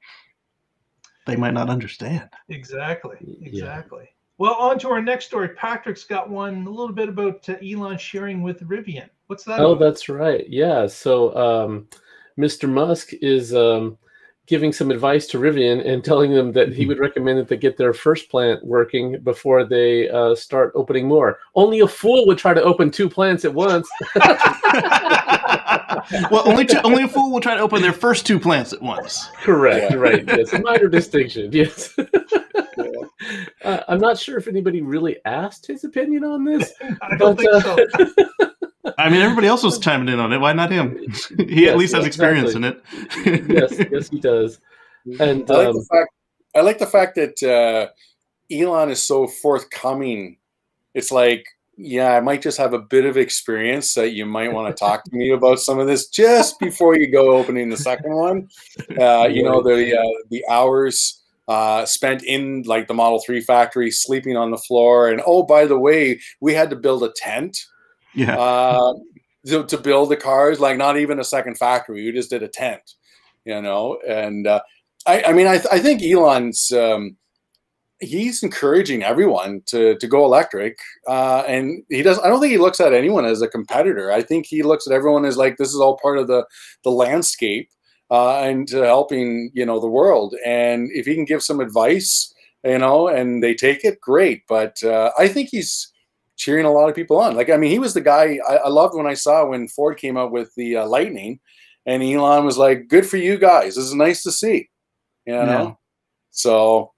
They might not understand. Exactly. Yeah. Exactly. Well, on to our next story. Patrick's got one a little bit about uh, Elon sharing with Rivian. What's that? Oh, about? that's right. Yeah. So um, Mr. Musk is um, giving some advice to Rivian and telling them that he would recommend that they get their first plant working before they uh, start opening more. Only a fool would try to open two plants at once. (laughs) well, only two, only a fool will try to open their first two plants at once. Correct. Yeah. Right. Yes, a minor distinction. Yes. (laughs) (laughs) Uh, I'm not sure if anybody really asked his opinion on this. (laughs) I don't but, think uh, so. I mean, everybody else was (laughs) chiming in on it. Why not him? he yes, at least has experience in it. yes, yes, he does. And I like, um, the, fact, I like the fact that uh, Elon is so forthcoming. It's like, yeah, I might just have a bit of experience that you might want to talk to me about some of this just before you go opening the second one. Uh, you know, the uh, the hours uh, spent in like the Model 3 factory, sleeping on the floor. And oh, by the way, we had to build a tent. Yeah. Uh, to, to build the cars, like not even a second factory. We just did a tent, you know. And uh, I, I mean, I, I think Elon's um, he's encouraging everyone to to go electric, uh, and he does. I don't think he looks at anyone as a competitor. I think he looks at everyone as like this is all part of the the landscape uh, and to helping you know the world. And if he can give some advice, you know, and they take it, great. But uh, I think he's cheering a lot of people on. Like I mean, he was the guy I, I loved when I saw when Ford came out with the uh, Lightning, and Elon was like, "Good for you guys. This is nice to see," you know. Yeah. So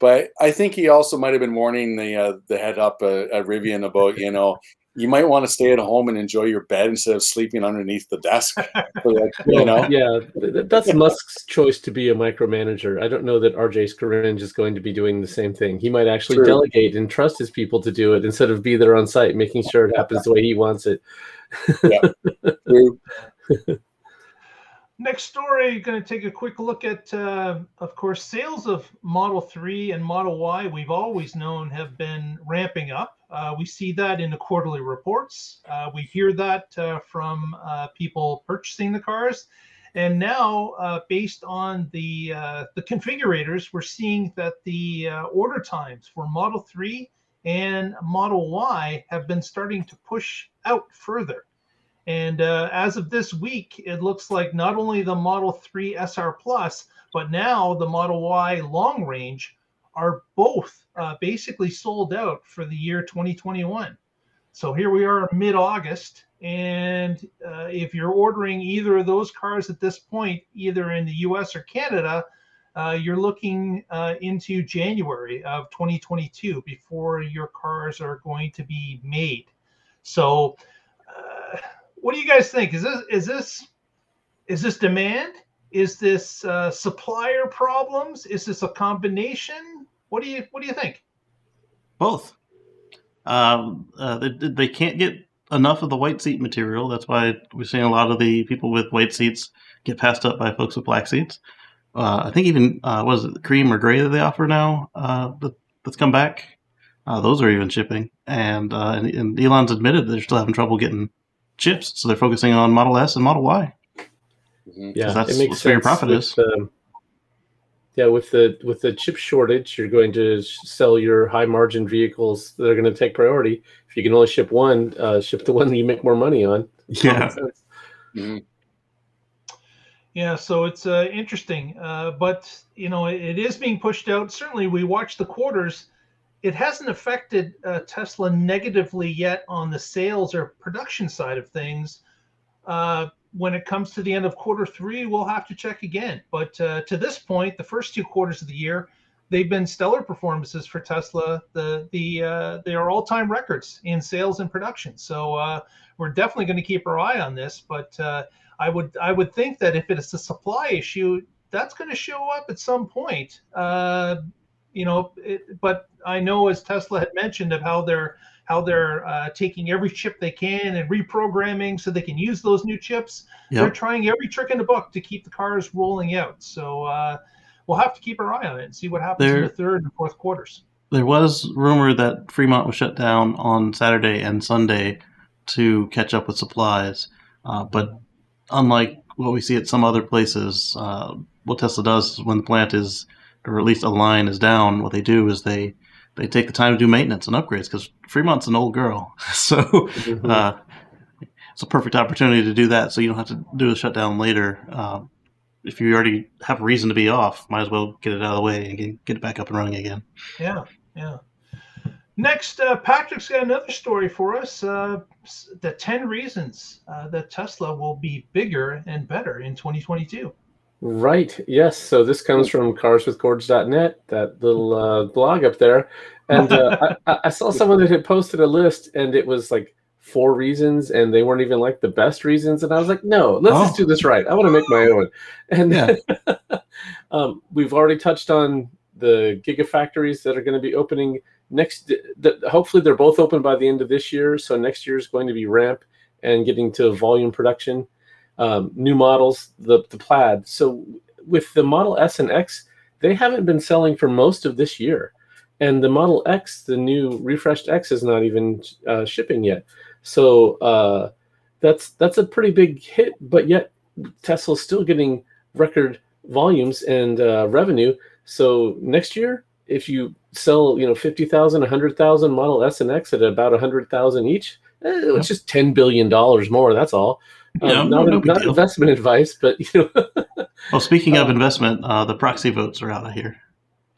but I think he also might have been warning the uh, the head up uh, at Rivian about you know you might want to stay at home and enjoy your bed instead of sleeping underneath the desk. you know, yeah, that's Musk's choice to be a micromanager. I don't know that RJ Scaringe is going to be doing the same thing. He might actually True. delegate and trust his people to do it instead of be there on site, making sure it happens the way he wants it. yeah. (laughs) (laughs) Next story, going to take a quick look at, uh, of course, sales of Model 3 and Model Y, we've always known have been ramping up. Uh, we see that in the quarterly reports. Uh, we hear that uh, from uh, people purchasing the cars. And now, uh, based on the, the configurators, we're seeing that the order times for Model 3 and Model Y have been starting to push out further. And uh, as of this week, it looks like not only the Model 3 SR Plus, but now the Model Y long range are both uh, basically sold out for the year 2021. So here we are mid August. And uh, if you're ordering either of those cars at this point, either in the US or Canada, uh, you're looking uh, into January of 2022 before your cars are going to be made. So, uh, what do you guys think? Is this is this is this demand? Is this uh, supplier problems? Is this a combination? What do you what do you think? Both. Um, uh, they, they can't get enough of the white seat material. That's why we're seeing a lot of the people with white seats get passed up by folks with black seats. Uh, I think even uh, was it cream or gray that they offer now uh, that, that's come back. Uh, those are even shipping, and, uh, and, and Elon's admitted they're still having trouble getting chips, so they're focusing on Model S and Model Y. Mm-hmm. Yeah, that's it makes sense. your profit with, is. Um, yeah, with the with the chip shortage, you're going to sell your high margin vehicles that are going to take priority. If you can only ship one, uh, ship the one that you make more money on. Yeah. Mm-hmm. Yeah, so it's uh, interesting, uh, but you know it, it is being pushed out. Certainly, we watch the quarters it hasn't affected uh, Tesla negatively yet on the sales or production side of things. Uh, when it comes to the end of quarter three, we'll have to check again. But uh, to this point, the first two quarters of the year, they've been stellar performances for Tesla. The the uh, they are all time records in sales and production. So uh, we're definitely going to keep our eye on this. But uh, I would I would think that if it's a supply issue, that's going to show up at some point you know, it, but I know as Tesla had mentioned of how they're how they're uh, taking every chip they can and reprogramming so they can use those new chips. Yep. They're trying every trick in the book to keep the cars rolling out. So uh, we'll have to keep our eye on it and see what happens there, in the third and fourth quarters. There was rumor that Fremont was shut down on Saturday and Sunday to catch up with supplies, uh, but unlike what we see at some other places, uh, what Tesla does when the plant is or at least a line is down, what they do is they they take the time to do maintenance and upgrades because Fremont's an old girl. (laughs) so mm-hmm. uh, it's a perfect opportunity to do that, so you don't have to do a shutdown later. Um, if you already have a reason to be off, might as well get it out of the way and get, get it back up and running again. Yeah, yeah. Next, uh, Patrick's got another story for us. Uh, the 10 reasons uh, that Tesla will be bigger and better in 2022. Right. Yes. So this comes from carswithcords.net, that little uh, blog up there. And uh, (laughs) I, I, saw someone that had posted a list and it was like four reasons and they weren't even like the best reasons. And I was like, no, let's oh. just do this right. I want to make my own. And yeah. (laughs) um, we've already touched on the gigafactories that are going to be opening next the, hopefully they're both open by the end of this year so next year is going to be ramp and getting to volume production um, new models the, the plaid so with the model s and x they haven't been selling for most of this year and the model x the new refreshed x is not even uh, shipping yet so uh, that's that's a pretty big hit but yet tesla's still getting record volumes and uh, revenue so next year if you sell, you know, 50,000, 100,000 Model S and X at about 100,000 each, eh, it's just $10 billion more. That's all. Um, yeah, not, no not investment advice, but you know. (laughs) well, speaking of um, investment, uh, the proxy votes are out of here.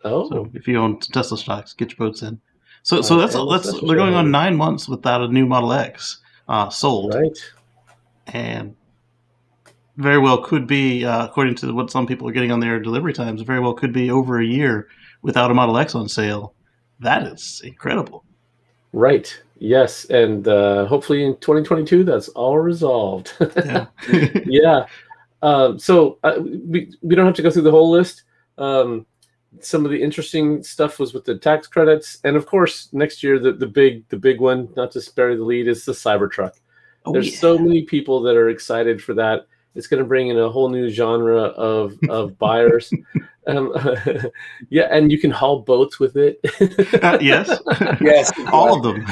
Oh, so if you own Tesla stocks, get your votes in. So, so uh, that's that's they're going on nine months without a new Model X uh, sold, right? And very well could be, uh, according to what some people are getting on their delivery times, very well could be over a year without a Model X on sale. That is incredible. Right. Yes, and uh, hopefully in 2022 that's all resolved. (laughs) yeah. (laughs) yeah. Um, so uh, we we don't have to go through the whole list. Um, some of the interesting stuff was with the tax credits, and of course next year the, the big the big one, not to spare the lead, is the Cybertruck. Oh, There's yeah. so many people that are excited for that. It's going to bring in a whole new genre of of (laughs) buyers. Um, (laughs) yeah, and you can haul boats with it. uh, yes, (laughs) yes, all of them.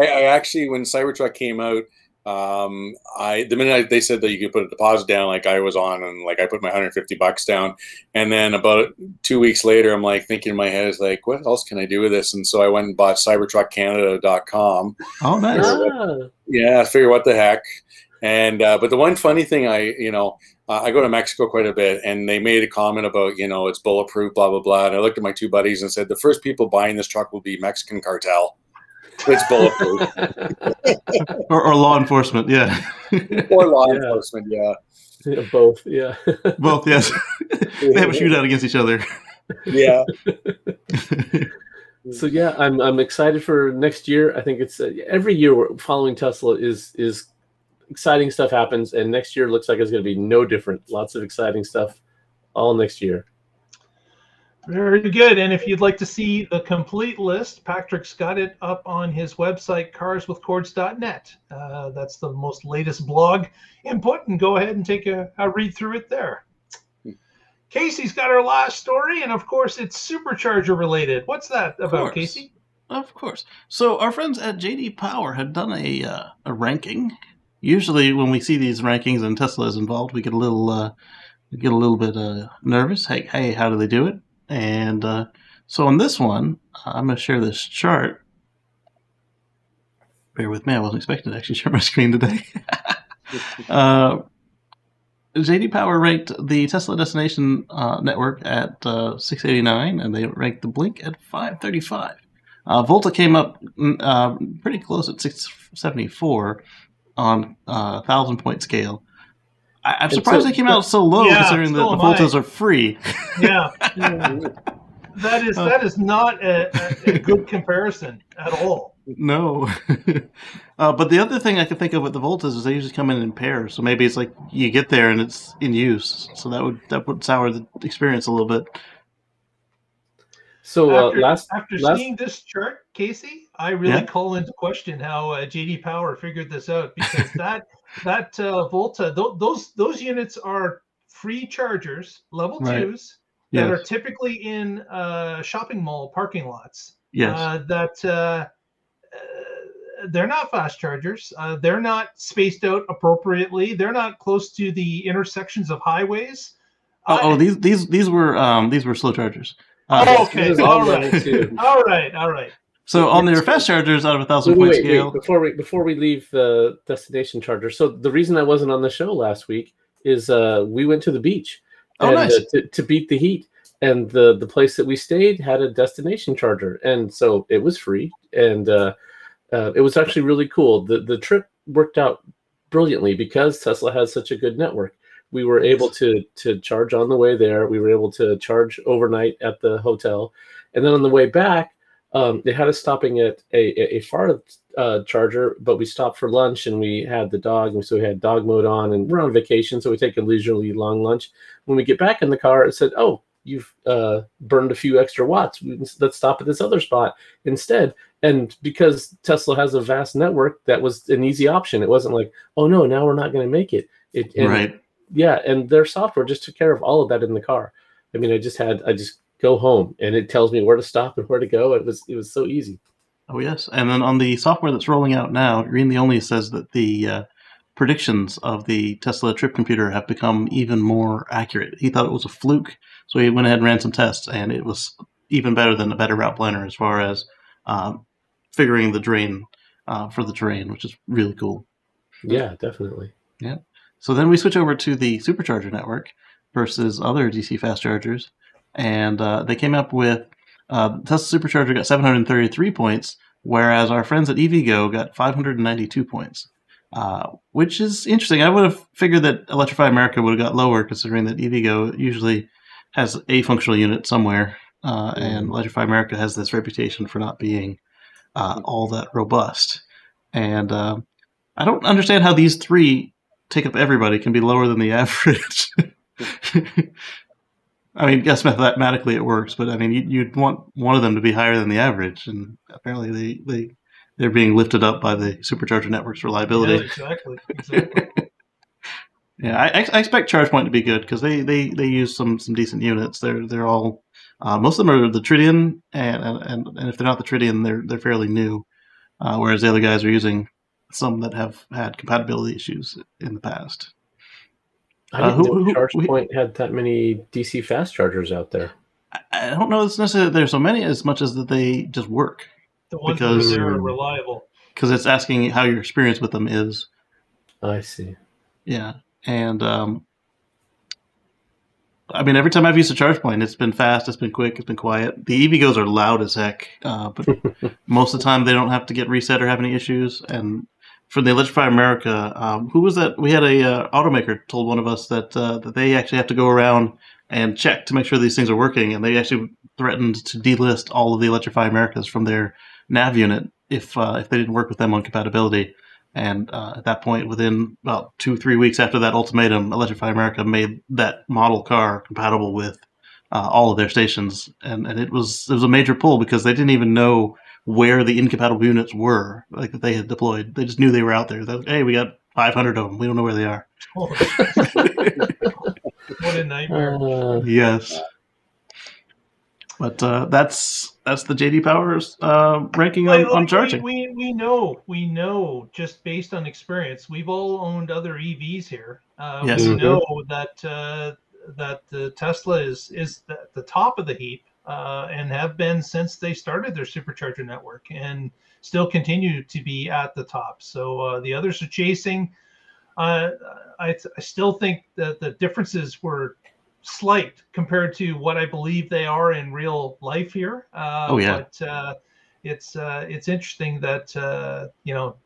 I, I, actually, when Cybertruck came out, um, I the minute I, they said that you could put a deposit down, like I was on, and like I put my 150 bucks down, and then about two weeks later, I'm like thinking in my head is like, what else can I do with this? And so I went and bought CybertruckCanada.com. Oh, nice. Ah. Yeah, I figure what the heck. And uh, but the one funny thing I, you know, uh, I go to Mexico quite a bit, and they made a comment about, you know, it's bulletproof, blah blah blah. And I looked at my two buddies and said, the first people buying this truck will be Mexican cartel. It's bulletproof, (laughs) (laughs) or, or, law enforcement, yeah, (laughs) or law yeah. enforcement, yeah. yeah. Both, yeah, both, yes. they have a shootout against each other. Yeah. so yeah, I'm I'm excited for next year. I think it's uh, every year following Tesla is is exciting stuff happens, and next year looks like it's going to be no different. Lots of exciting stuff all next year. Very good. And if you'd like to see the complete list, Patrick's got it up on his website, carswithcords.net. Uh, that's the most latest blog input, and go ahead and take a, a read through it there. Casey's got our last story, and of course, it's supercharger related. What's that about, Casey? Of course. So, our friends at JD Power had done a, uh, a ranking usually when we see these rankings and Tesla is involved, we get a little uh, we get a little bit uh, nervous. Hey, hey, how do they do it? And uh, so on this one, I'm going to share this chart. Bear with me; I wasn't expecting to actually (laughs) share my screen today. (laughs) uh, JD Power ranked the Tesla Destination uh, Network at uh, 689, and they ranked the Blink at 535. Uh, Volta came up mm, uh, pretty close at 674, on a uh, thousand point scale. I, am surprised so, they came out so low yeah, considering that the voltas are free. (laughs) Yeah. (laughs) that is that is not a, a, good comparison at all. No. (laughs) uh, but the other thing I can think of with the voltas is they usually come in in pairs. So maybe it's like you get there and it's in use. So that would that would sour the experience a little bit. So uh, after, last after last... seeing this chart, Casey, I really yeah. call into question how uh, JD Power figured this out because that (laughs) that uh, Volta th- those those units are free chargers, level right. twos that yes. are typically in uh, shopping mall parking lots. Yes, uh, that uh, they're not fast chargers. they're not spaced out appropriately. They're not close to the intersections of highways. Oh, oh these these these were um, these were slow chargers. Uh, oh, okay. All right. all right. All right. So on their fast chargers out of a thousand Wait, point wait, wait, before we before we leave the destination charger. So the reason I wasn't on the show last week is uh, we went to the beach Oh, and, nice. uh, to, to beat the heat, and the the place that we stayed had a destination charger, and so it was free, and uh, uh, it was actually really cool. the The trip worked out brilliantly because Tesla has such a good network. We were able to to charge on the way there. We were able to charge overnight at the hotel, and then on the way back, um, they had us stopping at a, a, far uh, charger, but we stopped for lunch and we had the dog, and so we had dog mode on, and we're on vacation, so we take a leisurely long lunch. When we get back in the car, it said, "Oh, you've uh, burned a few extra watts. Let's stop at this other spot instead." And because Tesla has a vast network, that was an easy option. It wasn't like, "Oh no, now we're not going to make it." It and right? yeah and their software just took care of all of that in the car i mean i just had i just go home and it tells me where to stop and where to go it was it was so easy Oh yes, and then on the software that's rolling out now, Green the Only says that the uh, predictions of the Tesla trip computer have become even more accurate. He thought it was a fluke, so he went ahead and ran some tests, and it was even better than a better route planner as far as uh, figuring the drain uh, for the terrain, which is really cool. yeah definitely Yeah. So then we switch over to the supercharger network versus other DC fast chargers, and uh, they came up with uh, Tesla supercharger got 733 points, whereas our friends at EVgo got 592 points, uh, which is interesting. I would have figured that Electrify America would have got lower, considering that EVgo usually has a functional unit somewhere, uh, and Electrify America has this reputation for not being uh, all that robust. And uh, I don't understand how these three take up everybody can be lower than the (laughs) average. I mean, yes, mathematically it works, but I mean, you, you'd want one of them to be higher than the average, and apparently they they they're being lifted up by the supercharger network's Yeah, reliability. exactly. exactly. (laughs) Yeah, I, I expect ChargePoint to be good because they, they, they use some some decent units. They're they're all uh, most of them are the Tritium, and, and and if they're not the Tritium, they're they're fairly new. Uh, whereas the other guys are using some that have had compatibility issues in the past. I Uh, didn't who- know who- chargepoint had that many dc fast chargers out there I- I don't know. It's necessarily that there's so many as much as that they just work The ones Because- that are are reliable. because it's asking how your experience with them is. i see Yeah, and um, I mean, every time I've used a charge point, it's been fast, it's been quick, it's been quiet. The EVGos are loud as heck, uh, but (laughs) most of the time they don't have to get reset or have any issues. And for the Electrify America, um, who was that? We had a uh, automaker told one of us that uh, that they actually have to go around and check to make sure these things are working, and they actually threatened to delist all of the Electrify Americas from their nav unit if uh, if they didn't work with them on compatibility. And uh, at that point, within about two, three weeks after that ultimatum, Electrify America made that model car compatible with uh, all of their stations, and, and it was it was a major pull because they didn't even know where the incompatible units were, like that they had deployed. They just knew they were out there. They're like, hey, we got 500 of them. We don't know where they are. (laughs) What a nightmare. uh, Yes. But uh, that's that's the JD Powers uh, ranking on, Like, on charging. We, we we know we know just based on experience. We've all owned other EVs here. Uh, Yes. We know that uh, that the Tesla is is the, the top of the heap uh, and have been since they started their supercharger network and still continue to be at the top. So uh, the others are chasing. Uh, I, I still think that the differences were slight compared to what I believe they are in real life here. Uh, Oh, yeah. But uh, it's uh, it's interesting that uh, you know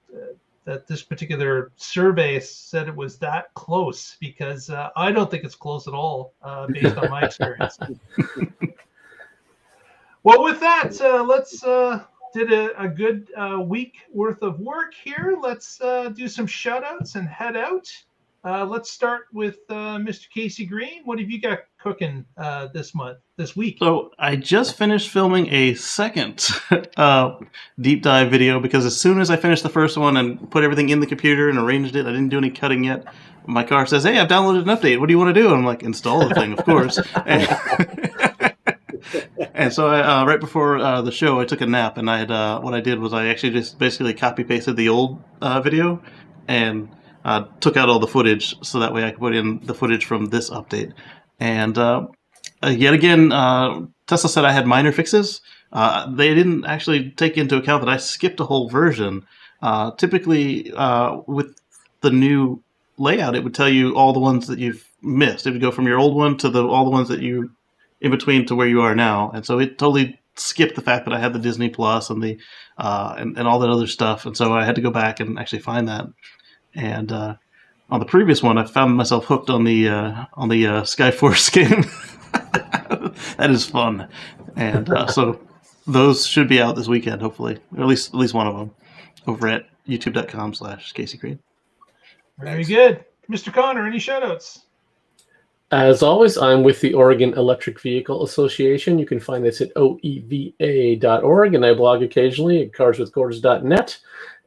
that this particular survey said it was that close because uh, I don't think it's close at all uh, based on my (laughs) experience. Well, with that, uh, let's uh, did a, a good uh, week worth of work here. Let's uh, do some shout outs and head out. Uh, let's start with uh, Mr. Casey Green. What have you got cooking uh, this month, this week? So I just finished filming a second (laughs) uh, deep dive video because as soon as I finished the first one and put everything in the computer and arranged it, I didn't do any cutting yet. My car says, "Hey, I've downloaded an update. What do you want to do?" And I'm like, "Install the thing, of course." (laughs) (laughs) and, and so I, uh, right before uh, the show, I took a nap, and I had uh, what I did was I actually just basically copy pasted the old uh, video and uh, took out all the footage so that way I could put in the footage from this update. And uh, yet again, Tesla said I had minor fixes. They didn't actually take into account that I skipped a whole version. Typically, with the new layout, it would tell you all the ones that you've missed. It would go from your old one to the all the ones that you in between to where you are now, and so it totally skipped the fact that I had the Disney Plus and the uh, and, and all that other stuff, and so I had to go back and actually find that. And uh, on the previous one, I found myself hooked on the uh, on the uh, Skyforce (laughs) game. that is fun, and uh, so those should be out this weekend, hopefully, or at least at least one of them, over at YouTube.com/slash Casey Creed. Very good, Mr. Connor. Any shoutouts? As always, I'm with the Oregon Electric Vehicle Association. You can find this at oeva.org, and I blog occasionally at carswithcords.net.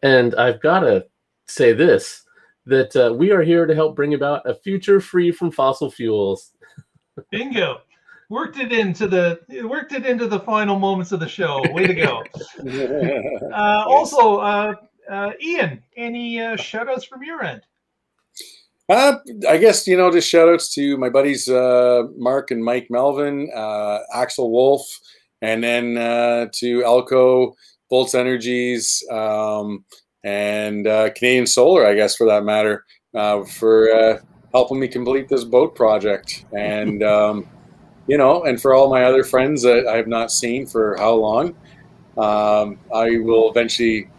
And I've got to say this that uh, we are here to help bring about a future free from fossil fuels. (laughs) Bingo. Worked it into the worked it into the final moments of the show. Way to go. (laughs) uh, also, uh, uh, Ian, any uh, shout outs from your end? Uh, I guess, you know, just shout outs to my buddies uh, Mark and Mike Melvin, uh, Axel Wolf, and then uh, to Elco, Volts Energies, um, and uh, Canadian Solar, I guess, for that matter, uh, for uh, helping me complete this boat project. And, (laughs) um, you know, and for all my other friends that I have not seen for how long, um, I will eventually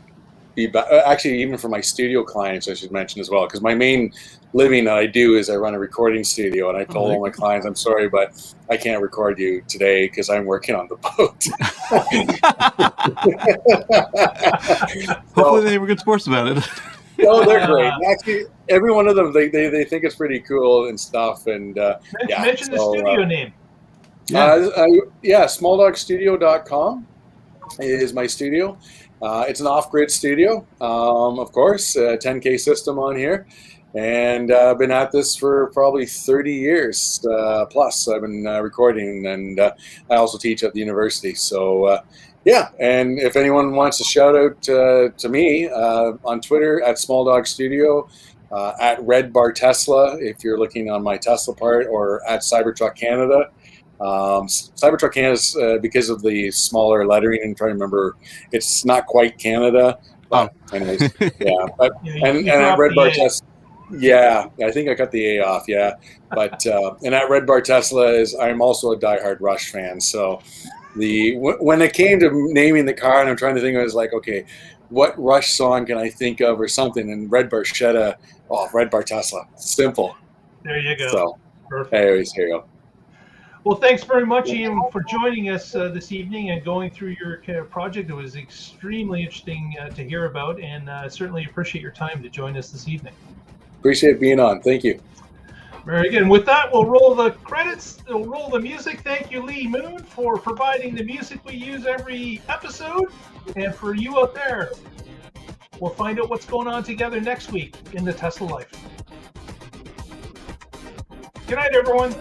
be back. Actually, even for my studio clients, I should mention as well, because my main living that I do is I run a recording studio, and I told all my clients, "I'm sorry, but I can't record you today because I'm working on the boat." (laughs) Hopefully, they were good sports about it. (laughs) oh, they're great. (laughs) Actually, every one of them, they, they, they think it's pretty cool and stuff. And uh, Mention, yeah, mention the studio uh, name. Yeah. Uh, uh, yeah, smalldogstudio.com is my studio. Uh, it's an off-grid studio, um, of course, a 10K system on here. And uh, I've been at this for probably 30 years uh, plus. I've been uh, recording, and uh, I also teach at the university. So, uh, yeah. And if anyone wants a shout out uh, to me uh, on Twitter at Small Dog Studio, uh, at Red Bar Tesla, if you're looking on my Tesla part, or at Cybertruck Canada. Um, Cybertruck Canada, uh, because of the smaller lettering, and trying to remember, it's not quite Canada. But, anyways, (laughs) yeah. But Yeah, and you and at Red Bar Tesla, yeah, I think I cut the A off. Yeah, but uh, and at Red Bar Tesla is I'm also a diehard Rush fan. So the w- when it came to naming the car, and I'm trying to think, I was like, okay, what Rush song can I think of or something? And Red Barchetta, oh, Red Bar Tesla, simple. There you go. So, Perfect. anyways, here you go. Well, thanks very much, Ian, for joining us uh, this evening and going through your uh, project. It was extremely interesting uh, to hear about, and uh, certainly appreciate your time to join us this evening. Appreciate being on. Thank you. Very good. And with that, we'll roll the credits. We'll roll the music. Thank you, Lee Moon, for providing the music we use every episode. And for you out there, we'll find out what's going on together next week in the Tesla Life. Good night, everyone.